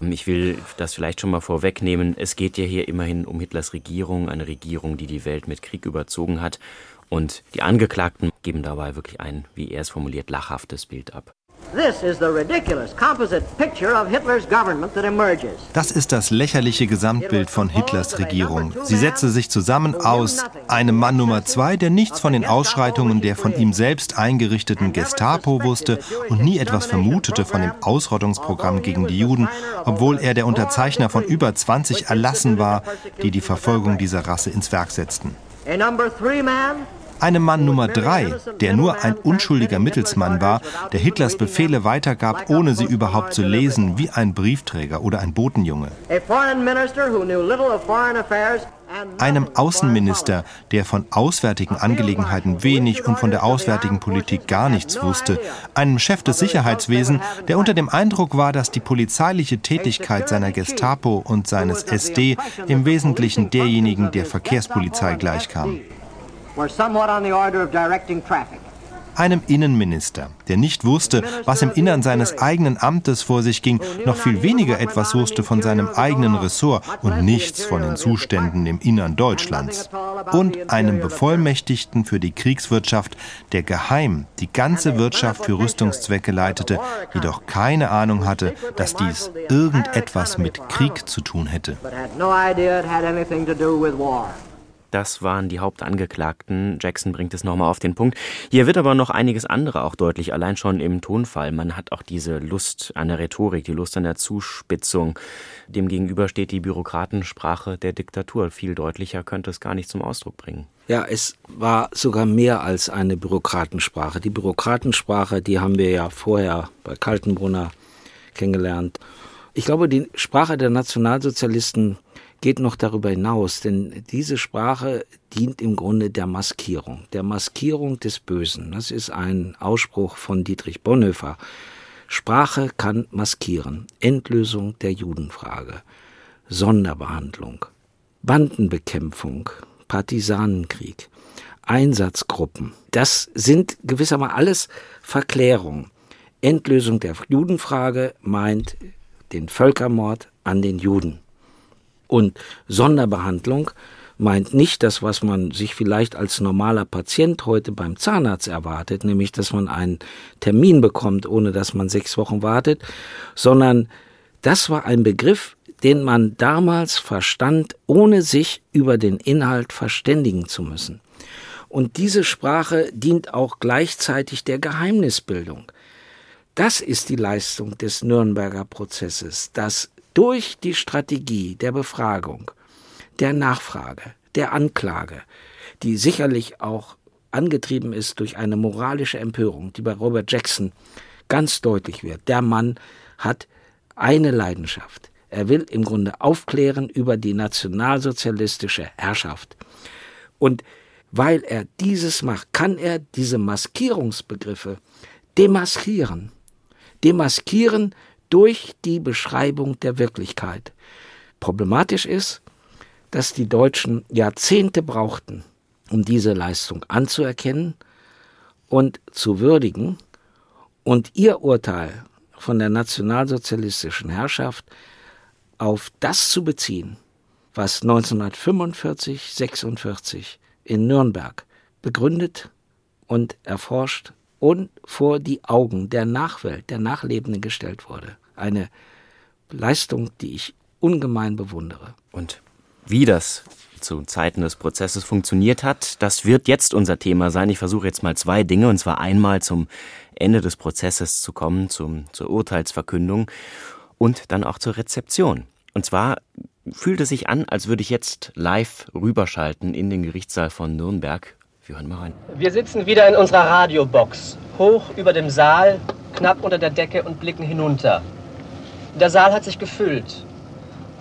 Ich will das vielleicht schon mal vorwegnehmen. Es geht ja hier immerhin um Hitlers Regierung, eine Regierung, die die Welt mit Krieg überzogen hat und die Angeklagten geben dabei wirklich ein, wie er es formuliert, lachhaftes Bild ab. Das ist das lächerliche Gesamtbild von Hitlers Regierung. Sie setzte sich zusammen aus einem Mann Nummer zwei, der nichts von den Ausschreitungen der von ihm selbst eingerichteten Gestapo wusste und nie etwas vermutete von dem Ausrottungsprogramm gegen die Juden, obwohl er der Unterzeichner von über 20 Erlassen war, die die Verfolgung dieser Rasse ins Werk setzten einem Mann Nummer drei, der nur ein unschuldiger Mittelsmann war, der Hitlers Befehle weitergab, ohne sie überhaupt zu lesen, wie ein Briefträger oder ein Botenjunge. Einem Außenminister, der von auswärtigen Angelegenheiten wenig und von der auswärtigen Politik gar nichts wusste, einem Chef des Sicherheitswesens, der unter dem Eindruck war, dass die polizeiliche Tätigkeit seiner Gestapo und seines SD im Wesentlichen derjenigen der Verkehrspolizei gleichkam were somewhat on the order of directing traffic einem Innenminister, der nicht wusste, was im Innern seines eigenen Amtes vor sich ging, noch viel weniger etwas wusste von seinem eigenen Ressort und nichts von den Zuständen im Innern Deutschlands. Und einem Bevollmächtigten für die Kriegswirtschaft, der geheim die ganze Wirtschaft für Rüstungszwecke leitete, jedoch keine Ahnung hatte, dass dies irgendetwas mit Krieg zu tun hätte. Das waren die Hauptangeklagten. Jackson bringt es nochmal auf den Punkt. Hier wird aber noch einiges andere auch deutlich, allein schon im Tonfall. Man hat auch diese Lust an der Rhetorik, die Lust an der Zuspitzung. Demgegenüber steht die Bürokratensprache der Diktatur. Viel deutlicher könnte es gar nicht zum Ausdruck bringen. Ja, es war sogar mehr als eine Bürokratensprache. Die Bürokratensprache, die haben wir ja vorher bei Kaltenbrunner kennengelernt. Ich glaube, die Sprache der Nationalsozialisten geht noch darüber hinaus, denn diese Sprache dient im Grunde der Maskierung, der Maskierung des Bösen. Das ist ein Ausspruch von Dietrich Bonhoeffer. Sprache kann maskieren. Endlösung der Judenfrage, Sonderbehandlung, Bandenbekämpfung, Partisanenkrieg, Einsatzgruppen. Das sind gewissermaßen alles Verklärungen. Endlösung der Judenfrage meint den Völkermord an den Juden. Und Sonderbehandlung meint nicht das, was man sich vielleicht als normaler Patient heute beim Zahnarzt erwartet, nämlich dass man einen Termin bekommt, ohne dass man sechs Wochen wartet, sondern das war ein Begriff, den man damals verstand, ohne sich über den Inhalt verständigen zu müssen. Und diese Sprache dient auch gleichzeitig der Geheimnisbildung. Das ist die Leistung des Nürnberger Prozesses, dass durch die Strategie der Befragung, der Nachfrage, der Anklage, die sicherlich auch angetrieben ist durch eine moralische Empörung, die bei Robert Jackson ganz deutlich wird. Der Mann hat eine Leidenschaft. Er will im Grunde aufklären über die nationalsozialistische Herrschaft. Und weil er dieses macht, kann er diese Maskierungsbegriffe demaskieren. Demaskieren durch die Beschreibung der Wirklichkeit. Problematisch ist, dass die Deutschen Jahrzehnte brauchten, um diese Leistung anzuerkennen und zu würdigen und ihr Urteil von der nationalsozialistischen Herrschaft auf das zu beziehen, was 1945, 46 in Nürnberg begründet und erforscht und vor die Augen der Nachwelt, der Nachlebenden gestellt wurde. Eine Leistung, die ich ungemein bewundere. Und wie das zu Zeiten des Prozesses funktioniert hat, das wird jetzt unser Thema sein. Ich versuche jetzt mal zwei Dinge, und zwar einmal zum Ende des Prozesses zu kommen, zum, zur Urteilsverkündung und dann auch zur Rezeption. Und zwar fühlt es sich an, als würde ich jetzt live rüberschalten in den Gerichtssaal von Nürnberg wir hören mal rein. Wir sitzen wieder in unserer Radiobox, hoch über dem Saal, knapp unter der Decke und blicken hinunter. Der Saal hat sich gefüllt,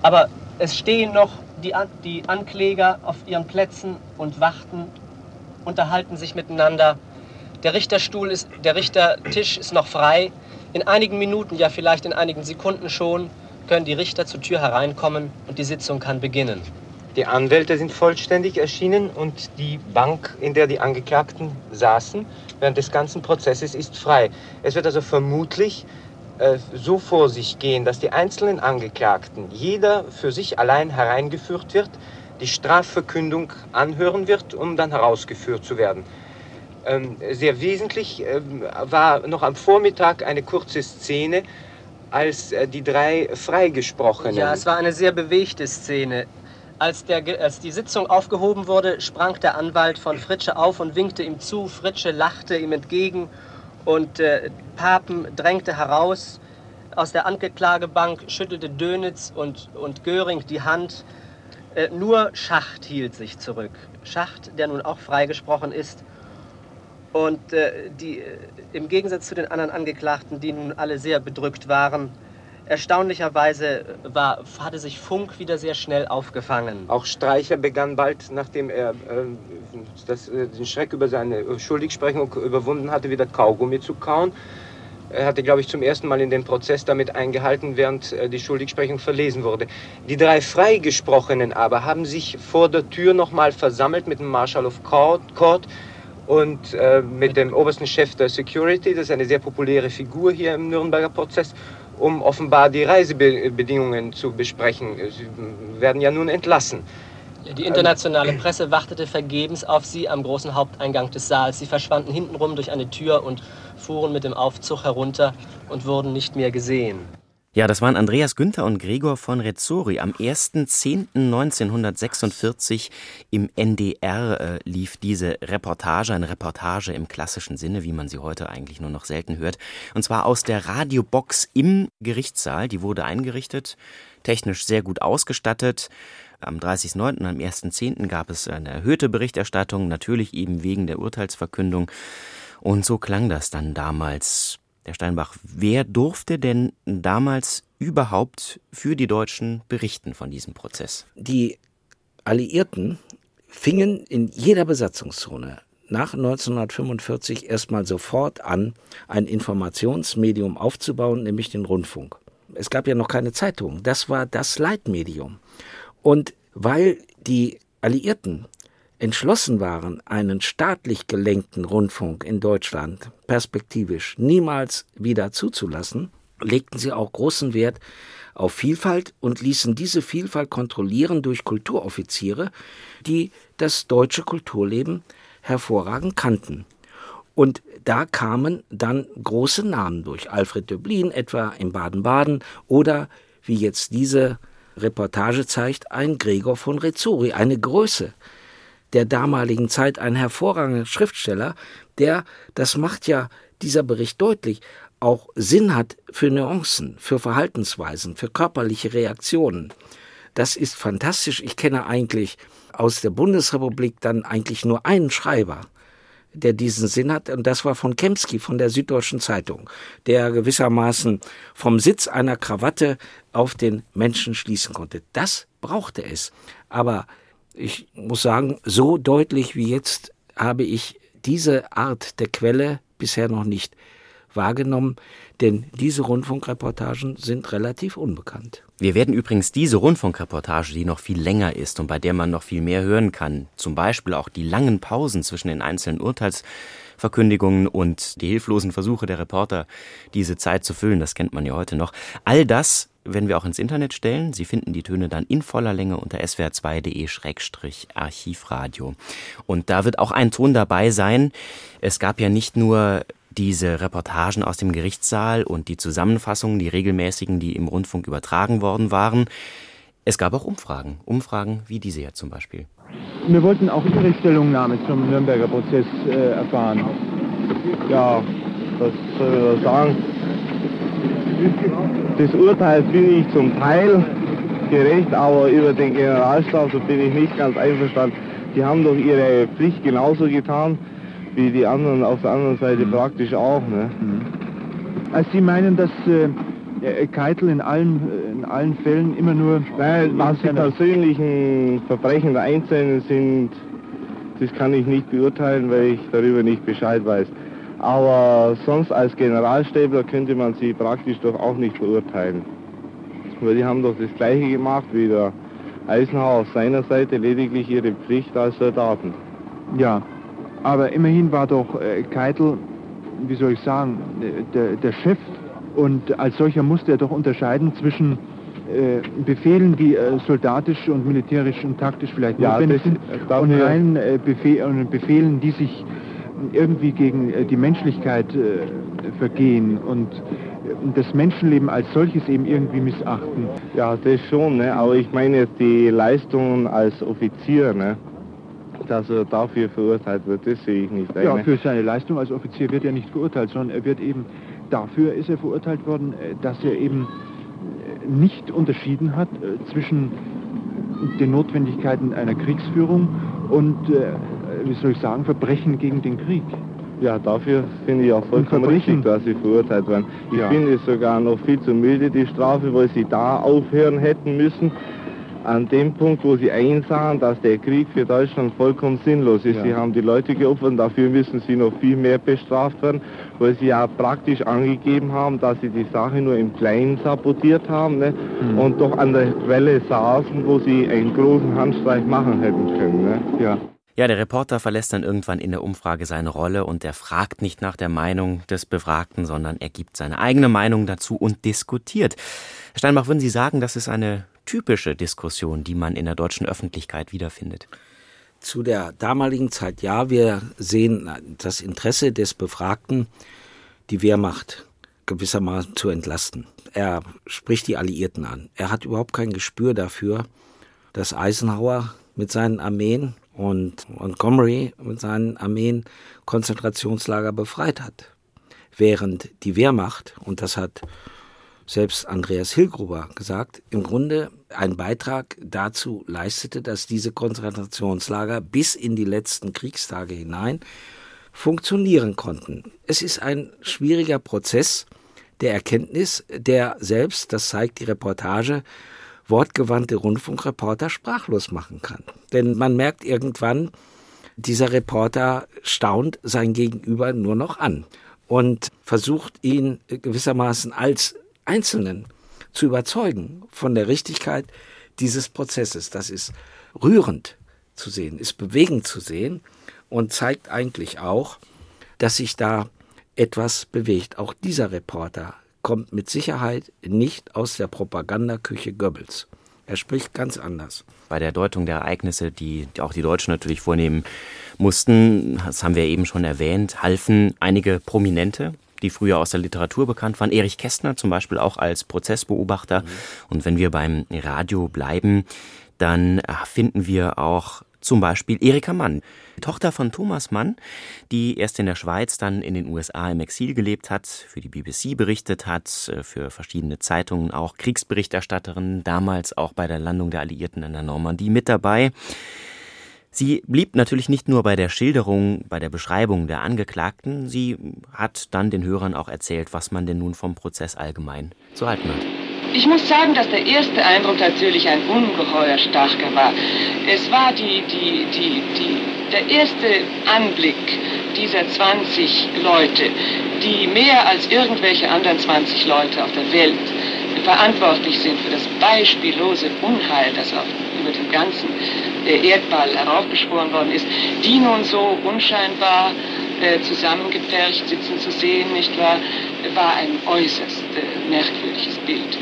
aber es stehen noch die, An die Ankläger auf ihren Plätzen und warten, unterhalten sich miteinander. Der Richterstuhl ist, der Richtertisch ist noch frei. In einigen Minuten, ja vielleicht in einigen Sekunden schon, können die Richter zur Tür hereinkommen und die Sitzung kann beginnen. Die Anwälte sind vollständig erschienen und die Bank, in der die Angeklagten saßen, während des ganzen Prozesses ist frei. Es wird also vermutlich äh, so vor sich gehen, dass die einzelnen Angeklagten, jeder für sich allein hereingeführt wird, die Strafverkündung anhören wird, um dann herausgeführt zu werden. Ähm, sehr wesentlich ähm, war noch am Vormittag eine kurze Szene, als äh, die drei Freigesprochenen. Ja, es war eine sehr bewegte Szene. Als, der, als die Sitzung aufgehoben wurde, sprang der Anwalt von Fritsche auf und winkte ihm zu. Fritsche lachte ihm entgegen und äh, Papen drängte heraus. Aus der Angeklagebank schüttelte Dönitz und, und Göring die Hand. Äh, nur Schacht hielt sich zurück. Schacht, der nun auch freigesprochen ist. Und äh, die, äh, im Gegensatz zu den anderen Angeklagten, die nun alle sehr bedrückt waren, Erstaunlicherweise war, hatte sich Funk wieder sehr schnell aufgefangen. Auch Streicher begann bald, nachdem er äh, das, äh, den Schreck über seine Schuldigsprechung überwunden hatte, wieder Kaugummi zu kauen. Er hatte, glaube ich, zum ersten Mal in den Prozess damit eingehalten, während äh, die Schuldigsprechung verlesen wurde. Die drei Freigesprochenen aber haben sich vor der Tür nochmal versammelt mit dem Marshal of Court, Court und äh, mit dem obersten Chef der Security. Das ist eine sehr populäre Figur hier im Nürnberger Prozess um offenbar die Reisebedingungen zu besprechen. Sie werden ja nun entlassen. Die internationale Presse wartete vergebens auf sie am großen Haupteingang des Saals. Sie verschwanden hintenrum durch eine Tür und fuhren mit dem Aufzug herunter und wurden nicht mehr gesehen. Ja, das waren Andreas Günther und Gregor von Rezzori. Am 1.10.1946 im NDR äh, lief diese Reportage, eine Reportage im klassischen Sinne, wie man sie heute eigentlich nur noch selten hört. Und zwar aus der Radiobox im Gerichtssaal. Die wurde eingerichtet, technisch sehr gut ausgestattet. Am 30.09. und am 1.10. gab es eine erhöhte Berichterstattung, natürlich eben wegen der Urteilsverkündung. Und so klang das dann damals Herr Steinbach, wer durfte denn damals überhaupt für die Deutschen berichten von diesem Prozess? Die Alliierten fingen in jeder Besatzungszone nach 1945 erstmal sofort an, ein Informationsmedium aufzubauen, nämlich den Rundfunk. Es gab ja noch keine Zeitung. Das war das Leitmedium. Und weil die Alliierten entschlossen waren, einen staatlich gelenkten Rundfunk in Deutschland perspektivisch niemals wieder zuzulassen, legten sie auch großen Wert auf Vielfalt und ließen diese Vielfalt kontrollieren durch Kulturoffiziere, die das deutsche Kulturleben hervorragend kannten. Und da kamen dann große Namen durch. Alfred Döblin etwa in Baden-Baden oder, wie jetzt diese Reportage zeigt, ein Gregor von Rezzori, eine Größe, der damaligen Zeit ein hervorragender Schriftsteller, der, das macht ja dieser Bericht deutlich, auch Sinn hat für Nuancen, für Verhaltensweisen, für körperliche Reaktionen. Das ist fantastisch. Ich kenne eigentlich aus der Bundesrepublik dann eigentlich nur einen Schreiber, der diesen Sinn hat, und das war von Kemsky von der Süddeutschen Zeitung, der gewissermaßen vom Sitz einer Krawatte auf den Menschen schließen konnte. Das brauchte es. Aber ich muss sagen, so deutlich wie jetzt habe ich diese Art der Quelle bisher noch nicht wahrgenommen, denn diese Rundfunkreportagen sind relativ unbekannt. Wir werden übrigens diese Rundfunkreportage, die noch viel länger ist und bei der man noch viel mehr hören kann, zum Beispiel auch die langen Pausen zwischen den einzelnen Urteilsverkündigungen und die hilflosen Versuche der Reporter, diese Zeit zu füllen, das kennt man ja heute noch. All das werden wir auch ins Internet stellen. Sie finden die Töne dann in voller Länge unter swr2.de-archivradio. Und da wird auch ein Ton dabei sein. Es gab ja nicht nur diese Reportagen aus dem Gerichtssaal und die Zusammenfassungen, die regelmäßigen, die im Rundfunk übertragen worden waren. Es gab auch Umfragen, Umfragen wie diese hier zum Beispiel. Wir wollten auch Ihre Stellungnahme zum Nürnberger Prozess äh, erfahren. Ja, was soll ich sagen? Des Urteils bin ich zum Teil gerecht, aber über den Generalstab so bin ich nicht ganz einverstanden. Die haben doch ihre Pflicht genauso getan wie die anderen auf der anderen Seite mhm. praktisch auch. Ne? Mhm. Also Sie meinen, dass äh, äh Keitel in allen, äh, in allen Fällen immer nur... Nein, was die persönlichen Verbrechen der Einzelnen sind, das kann ich nicht beurteilen, weil ich darüber nicht Bescheid weiß. Aber sonst als Generalstäbler könnte man sie praktisch doch auch nicht beurteilen. Weil die haben doch das Gleiche gemacht wie der Eisenhower auf seiner Seite, lediglich ihre Pflicht als Soldaten. Ja, aber immerhin war doch äh, Keitel, wie soll ich sagen, der, der Chef und als solcher musste er doch unterscheiden zwischen äh, Befehlen, die äh, soldatisch und militärisch und taktisch vielleicht ja, notwendig sind, und reinen äh, Befehl, Befehlen, die sich irgendwie gegen äh, die Menschlichkeit äh, vergehen und das Menschenleben als solches eben irgendwie missachten. Ja, das schon, ne? aber ich meine jetzt die Leistungen als Offizier, ne? dass er dafür verurteilt wird, das sehe ich nicht. Eine. Ja, für seine Leistung als Offizier wird er nicht verurteilt, sondern er wird eben, dafür ist er verurteilt worden, dass er eben nicht unterschieden hat zwischen den Notwendigkeiten einer Kriegsführung und, äh, wie soll ich sagen, Verbrechen gegen den Krieg. Ja, dafür finde ich auch vollkommen richtig, dass sie verurteilt werden. Ich ja. finde es sogar noch viel zu milde, die Strafe, weil sie da aufhören hätten müssen, an dem Punkt, wo sie einsahen, dass der Krieg für Deutschland vollkommen sinnlos ist. Ja. Sie haben die Leute geopfert und dafür müssen sie noch viel mehr bestraft werden, weil sie ja praktisch angegeben haben, dass sie die Sache nur im Kleinen sabotiert haben ne? mhm. und doch an der Quelle saßen, wo sie einen großen Handstreich machen hätten können. Ne? Ja. Ja, der Reporter verlässt dann irgendwann in der Umfrage seine Rolle und er fragt nicht nach der Meinung des Befragten, sondern er gibt seine eigene Meinung dazu und diskutiert. Herr Steinbach, würden Sie sagen, das ist eine typische Diskussion, die man in der deutschen Öffentlichkeit wiederfindet? Zu der damaligen Zeit ja, wir sehen das Interesse des Befragten, die Wehrmacht gewissermaßen zu entlasten. Er spricht die Alliierten an. Er hat überhaupt kein Gespür dafür, dass Eisenhower mit seinen Armeen und Montgomery mit seinen Armeen Konzentrationslager befreit hat. Während die Wehrmacht, und das hat selbst Andreas Hilgruber gesagt, im Grunde einen Beitrag dazu leistete, dass diese Konzentrationslager bis in die letzten Kriegstage hinein funktionieren konnten. Es ist ein schwieriger Prozess der Erkenntnis, der selbst, das zeigt die Reportage, wortgewandte Rundfunkreporter sprachlos machen kann. Denn man merkt irgendwann, dieser Reporter staunt sein Gegenüber nur noch an und versucht ihn gewissermaßen als Einzelnen zu überzeugen von der Richtigkeit dieses Prozesses. Das ist rührend zu sehen, ist bewegend zu sehen und zeigt eigentlich auch, dass sich da etwas bewegt. Auch dieser Reporter kommt mit Sicherheit nicht aus der Propagandaküche Goebbels. Er spricht ganz anders. Bei der Deutung der Ereignisse, die auch die Deutschen natürlich vornehmen mussten, das haben wir eben schon erwähnt, halfen einige Prominente, die früher aus der Literatur bekannt waren. Erich Kästner zum Beispiel auch als Prozessbeobachter. Mhm. Und wenn wir beim Radio bleiben, dann finden wir auch zum Beispiel Erika Mann, Tochter von Thomas Mann, die erst in der Schweiz, dann in den USA im Exil gelebt hat, für die BBC berichtet hat, äh, für verschiedene Zeitungen auch Kriegsberichterstatterin, damals auch bei der Landung der Alliierten in der Normandie mit dabei. Sie blieb natürlich nicht nur bei der Schilderung, bei der Beschreibung der Angeklagten, sie hat dann den Hörern auch erzählt, was man denn nun vom Prozess allgemein zu halten hat. Ich muss sagen, dass der erste Eindruck natürlich ein ungeheuer starker war. Es war die, die, die, die, der erste Anblick dieser 20 Leute, die mehr als irgendwelche anderen 20 Leute auf der Welt verantwortlich sind für das beispiellose Unheil, das auf, über dem ganzen Erdball heraufbeschworen worden ist, die nun so unscheinbar äh, zusammengepfercht sitzen zu sehen, nicht wahr, war ein äußerst äh, merkwürdiges Bild.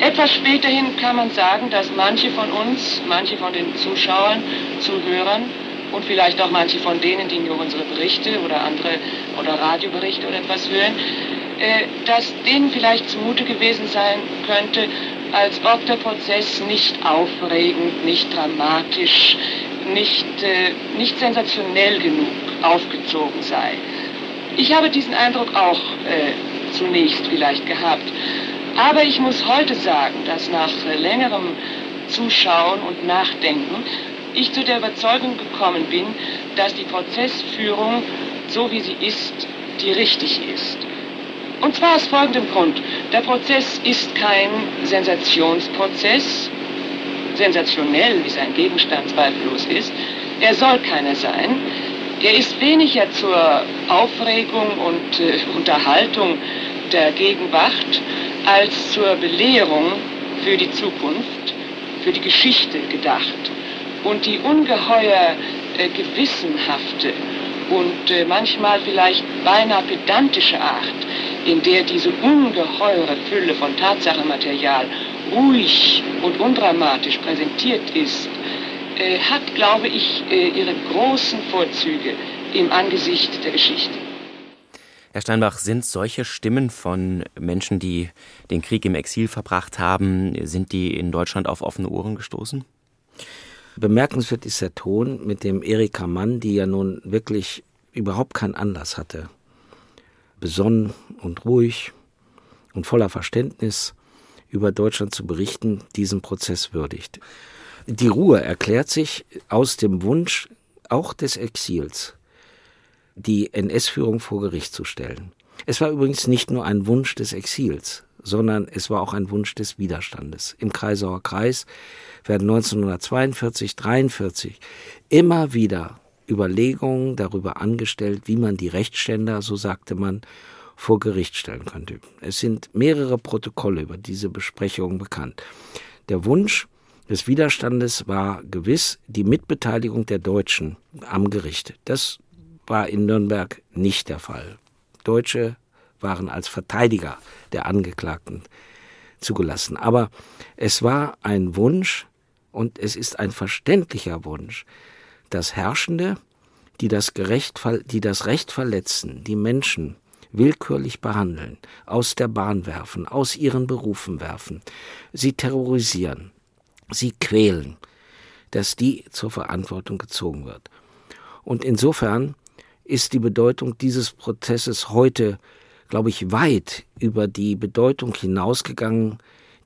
Etwas späterhin kann man sagen, dass manche von uns, manche von den Zuschauern, Zuhörern und vielleicht auch manche von denen, die nur unsere Berichte oder andere oder Radioberichte oder etwas hören, äh, dass denen vielleicht zumute gewesen sein könnte, als ob der Prozess nicht aufregend, nicht dramatisch, nicht, äh, nicht sensationell genug aufgezogen sei. Ich habe diesen Eindruck auch äh, zunächst vielleicht gehabt. Aber ich muss heute sagen, dass nach längerem Zuschauen und Nachdenken ich zu der Überzeugung gekommen bin, dass die Prozessführung, so wie sie ist, die richtig ist. Und zwar aus folgendem Grund. Der Prozess ist kein Sensationsprozess, sensationell, wie sein Gegenstand zweifellos ist. Er soll keiner sein. Er ist weniger zur Aufregung und äh, Unterhaltung der Gegenwart als zur Belehrung für die Zukunft, für die Geschichte gedacht. Und die ungeheuer äh, gewissenhafte und äh, manchmal vielleicht beinahe pedantische Art, in der diese ungeheure Fülle von Tatsachenmaterial ruhig und undramatisch präsentiert ist, äh, hat, glaube ich, äh, ihre großen Vorzüge im Angesicht der Geschichte. Herr Steinbach, sind solche Stimmen von Menschen, die den Krieg im Exil verbracht haben, sind die in Deutschland auf offene Ohren gestoßen? Bemerkenswert ist der Ton, mit dem Erika Mann, die ja nun wirklich überhaupt keinen Anlass hatte, besonnen und ruhig und voller Verständnis über Deutschland zu berichten, diesen Prozess würdigt. Die Ruhe erklärt sich aus dem Wunsch auch des Exils, die NS-Führung vor Gericht zu stellen. Es war übrigens nicht nur ein Wunsch des Exils, sondern es war auch ein Wunsch des Widerstandes. Im Kreisauer Kreis werden 1942, 43 immer wieder Überlegungen darüber angestellt, wie man die Rechtsständer, so sagte man, vor Gericht stellen könnte. Es sind mehrere Protokolle über diese Besprechungen bekannt. Der Wunsch des Widerstandes war gewiss die Mitbeteiligung der Deutschen am Gericht. Das war in Nürnberg nicht der Fall. Deutsche waren als Verteidiger der Angeklagten zugelassen. Aber es war ein Wunsch und es ist ein verständlicher Wunsch, dass Herrschende, die das, Gerecht, die das Recht verletzen, die Menschen willkürlich behandeln, aus der Bahn werfen, aus ihren Berufen werfen, sie terrorisieren, sie quälen, dass die zur Verantwortung gezogen wird. Und insofern ist die Bedeutung dieses Prozesses heute, glaube ich, weit über die Bedeutung hinausgegangen,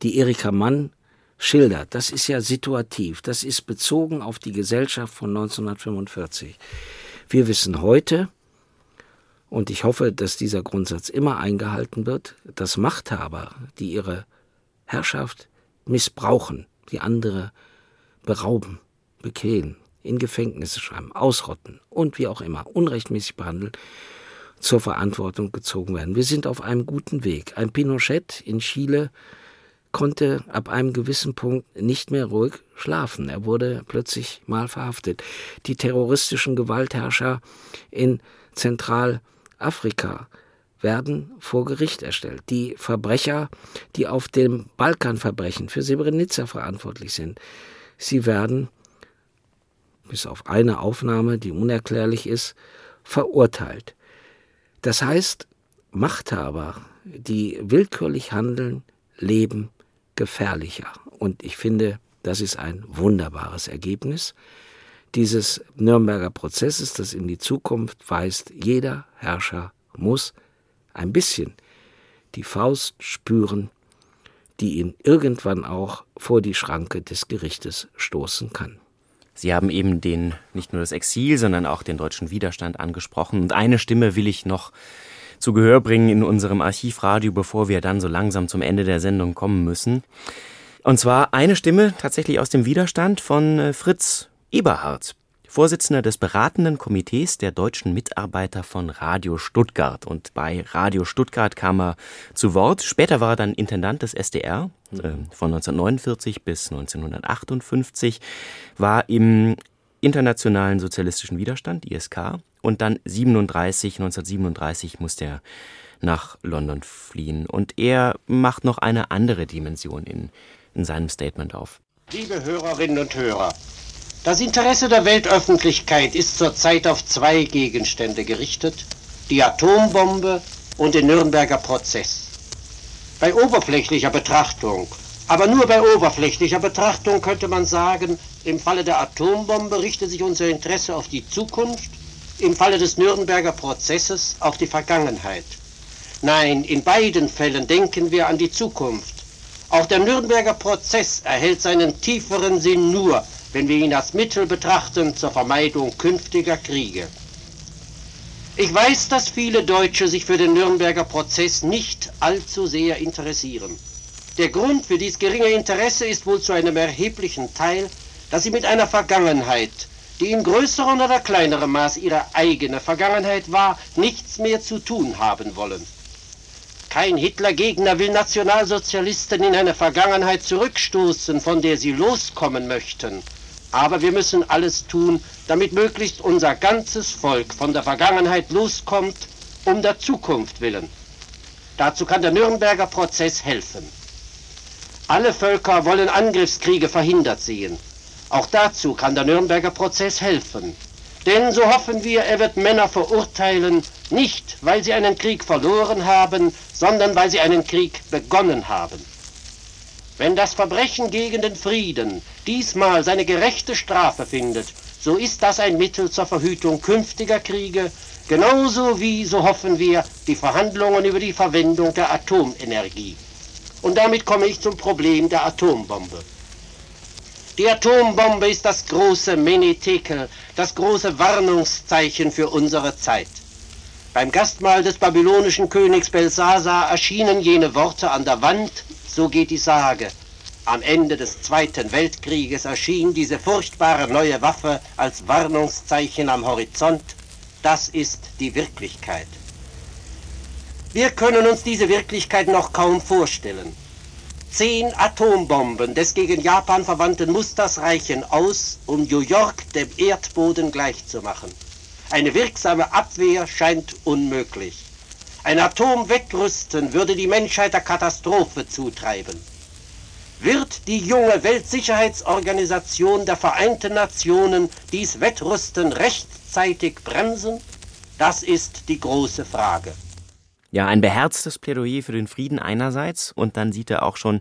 die Erika Mann schildert. Das ist ja situativ, das ist bezogen auf die Gesellschaft von 1945. Wir wissen heute, und ich hoffe, dass dieser Grundsatz immer eingehalten wird, dass Machthaber, die ihre Herrschaft missbrauchen, die andere berauben, bequälen, in Gefängnisse schreiben, ausrotten und wie auch immer, unrechtmäßig behandeln, zur Verantwortung gezogen werden. Wir sind auf einem guten Weg. Ein Pinochet in Chile konnte ab einem gewissen Punkt nicht mehr ruhig schlafen. Er wurde plötzlich mal verhaftet. Die terroristischen Gewaltherrscher in Zentralafrika werden vor Gericht erstellt. Die Verbrecher, die auf dem Balkanverbrechen für Srebrenica verantwortlich sind, sie werden, bis auf eine Aufnahme, die unerklärlich ist, verurteilt. Das heißt, Machthaber, die willkürlich handeln, leben gefährlicher. Und ich finde, das ist ein wunderbares Ergebnis dieses Nürnberger Prozesses, das in die Zukunft weist. Jeder Herrscher muss ein bisschen die Faust spüren, die ihn irgendwann auch vor die Schranke des Gerichtes stoßen kann. Sie haben eben den, nicht nur das Exil, sondern auch den deutschen Widerstand angesprochen. Und eine Stimme will ich noch zu Gehör bringen in unserem Archivradio, bevor wir dann so langsam zum Ende der Sendung kommen müssen. Und zwar eine Stimme tatsächlich aus dem Widerstand von äh, Fritz Eberhardt. Vorsitzender des beratenden Komitees der deutschen Mitarbeiter von Radio Stuttgart. Und bei Radio Stuttgart kam er zu Wort. Später war er dann Intendant des SDR äh, von 1949 bis 1958, war im internationalen sozialistischen Widerstand, ISK, und dann 37, 1937 musste er nach London fliehen. Und er macht noch eine andere Dimension in, in seinem Statement auf. Liebe Hörerinnen und Hörer, das Interesse der Weltöffentlichkeit ist zurzeit auf zwei Gegenstände gerichtet, die Atombombe und den Nürnberger Prozess. Bei oberflächlicher Betrachtung, aber nur bei oberflächlicher Betrachtung könnte man sagen, im Falle der Atombombe richtet sich unser Interesse auf die Zukunft, im Falle des Nürnberger Prozesses auf die Vergangenheit. Nein, in beiden Fällen denken wir an die Zukunft. Auch der Nürnberger Prozess erhält seinen tieferen Sinn nur, wenn wir ihn als Mittel betrachten zur Vermeidung künftiger Kriege. Ich weiß, dass viele Deutsche sich für den Nürnberger Prozess nicht allzu sehr interessieren. Der Grund für dies geringe Interesse ist wohl zu einem erheblichen Teil, dass sie mit einer Vergangenheit, die in größerem oder kleinerem Maß ihre eigene Vergangenheit war, nichts mehr zu tun haben wollen. Kein Hitlergegner will Nationalsozialisten in eine Vergangenheit zurückstoßen, von der sie loskommen möchten. Aber wir müssen alles tun, damit möglichst unser ganzes Volk von der Vergangenheit loskommt, um der Zukunft willen. Dazu kann der Nürnberger Prozess helfen. Alle Völker wollen Angriffskriege verhindert sehen. Auch dazu kann der Nürnberger Prozess helfen. Denn so hoffen wir, er wird Männer verurteilen, nicht weil sie einen Krieg verloren haben, sondern weil sie einen Krieg begonnen haben. Wenn das Verbrechen gegen den Frieden diesmal seine gerechte Strafe findet, so ist das ein Mittel zur Verhütung künftiger Kriege, genauso wie, so hoffen wir, die Verhandlungen über die Verwendung der Atomenergie. Und damit komme ich zum Problem der Atombombe. Die Atombombe ist das große Menetekel, das große Warnungszeichen für unsere Zeit. Beim Gastmahl des babylonischen Königs Belsasar erschienen jene Worte an der Wand, so geht die Sage. Am Ende des Zweiten Weltkrieges erschien diese furchtbare neue Waffe als Warnungszeichen am Horizont. Das ist die Wirklichkeit. Wir können uns diese Wirklichkeit noch kaum vorstellen. Zehn Atombomben des gegen Japan verwandten Musters reichen aus, um New York dem Erdboden gleichzumachen. Eine wirksame Abwehr scheint unmöglich. Ein Atomwettrüsten würde die Menschheit der Katastrophe zutreiben. Wird die junge Weltsicherheitsorganisation der Vereinten Nationen dies Wettrüsten rechtzeitig bremsen? Das ist die große Frage. Ja, ein beherztes Plädoyer für den Frieden einerseits und dann sieht er auch schon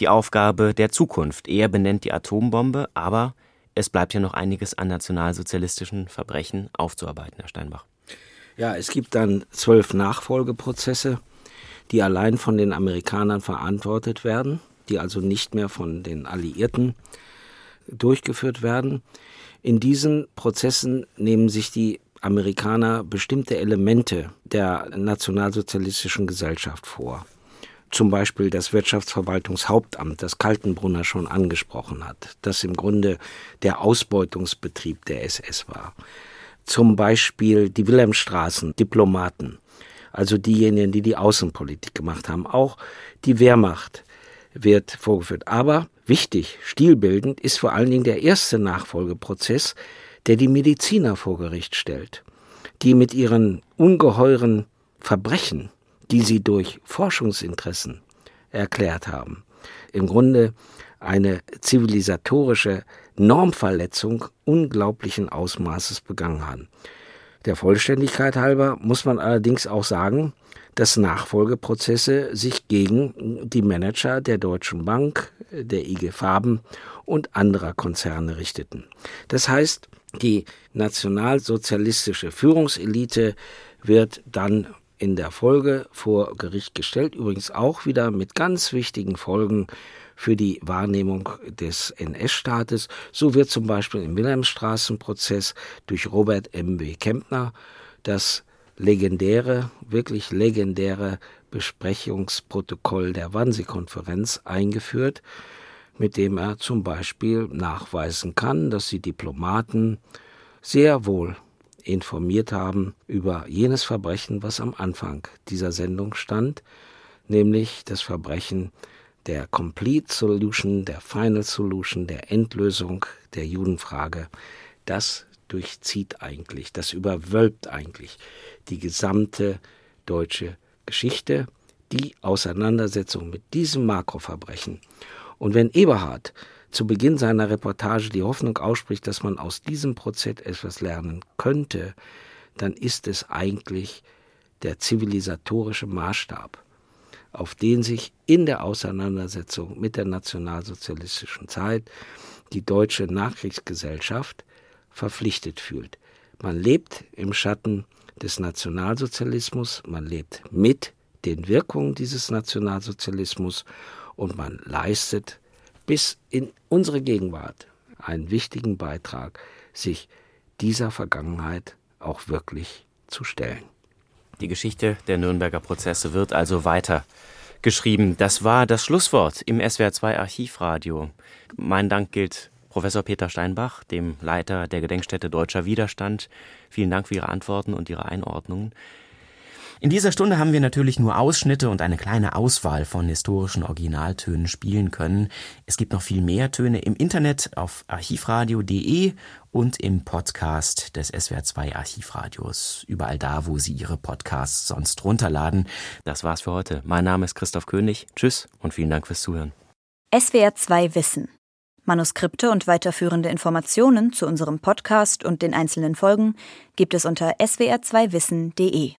die Aufgabe der Zukunft. Er benennt die Atombombe, aber es bleibt ja noch einiges an nationalsozialistischen Verbrechen aufzuarbeiten, Herr Steinbach. Ja, es gibt dann zwölf Nachfolgeprozesse, die allein von den Amerikanern verantwortet werden, die also nicht mehr von den Alliierten durchgeführt werden. In diesen Prozessen nehmen sich die Amerikaner bestimmte Elemente der nationalsozialistischen Gesellschaft vor. Zum Beispiel das Wirtschaftsverwaltungshauptamt, das Kaltenbrunner schon angesprochen hat, das im Grunde der Ausbeutungsbetrieb der SS war. Zum Beispiel die Wilhelmstraßen, Diplomaten, also diejenigen, die die Außenpolitik gemacht haben. Auch die Wehrmacht wird vorgeführt. Aber wichtig, stilbildend ist vor allen Dingen der erste Nachfolgeprozess, der die Mediziner vor Gericht stellt, die mit ihren ungeheuren Verbrechen, die sie durch Forschungsinteressen erklärt haben, im Grunde eine zivilisatorische Normverletzung unglaublichen Ausmaßes begangen haben. Der Vollständigkeit halber muss man allerdings auch sagen, dass Nachfolgeprozesse sich gegen die Manager der Deutschen Bank, der IG Farben und anderer Konzerne richteten. Das heißt, die nationalsozialistische Führungselite wird dann in der Folge vor Gericht gestellt, übrigens auch wieder mit ganz wichtigen Folgen für die Wahrnehmung des NS-Staates. So wird zum Beispiel im Wilhelmstraßenprozess durch Robert M. W. Kempner das legendäre, wirklich legendäre Besprechungsprotokoll der Wannsee-Konferenz eingeführt, mit dem er zum Beispiel nachweisen kann, dass die Diplomaten sehr wohl informiert haben über jenes Verbrechen, was am Anfang dieser Sendung stand, nämlich das Verbrechen der Complete Solution, der Final Solution, der Endlösung der Judenfrage. Das durchzieht eigentlich, das überwölbt eigentlich die gesamte deutsche Geschichte, die Auseinandersetzung mit diesem Makroverbrechen und wenn Eberhard zu Beginn seiner Reportage die Hoffnung ausspricht, dass man aus diesem Prozess etwas lernen könnte, dann ist es eigentlich der zivilisatorische Maßstab, auf den sich in der Auseinandersetzung mit der nationalsozialistischen Zeit die deutsche Nachkriegsgesellschaft verpflichtet fühlt. Man lebt im Schatten des Nationalsozialismus, man lebt mit den Wirkungen dieses Nationalsozialismus und man leistet bis in unsere Gegenwart einen wichtigen Beitrag, sich dieser Vergangenheit auch wirklich zu stellen. Die Geschichte der Nürnberger Prozesse wird also weiter geschrieben. Das war das Schlusswort im SWR2 Archivradio. Mein Dank gilt Professor Peter Steinbach, dem Leiter der Gedenkstätte Deutscher Widerstand. Vielen Dank für Ihre Antworten und Ihre Einordnungen. In dieser Stunde haben wir natürlich nur Ausschnitte und eine kleine Auswahl von historischen Originaltönen spielen können. Es gibt noch viel mehr Töne im Internet auf archivradio.de und im Podcast des SWR2 Archivradios. Überall da, wo Sie Ihre Podcasts sonst runterladen. Das war's für heute. Mein Name ist Christoph König. Tschüss und vielen Dank fürs Zuhören. SWR2 Wissen. Manuskripte und weiterführende Informationen zu unserem Podcast und den einzelnen Folgen gibt es unter swr2wissen.de.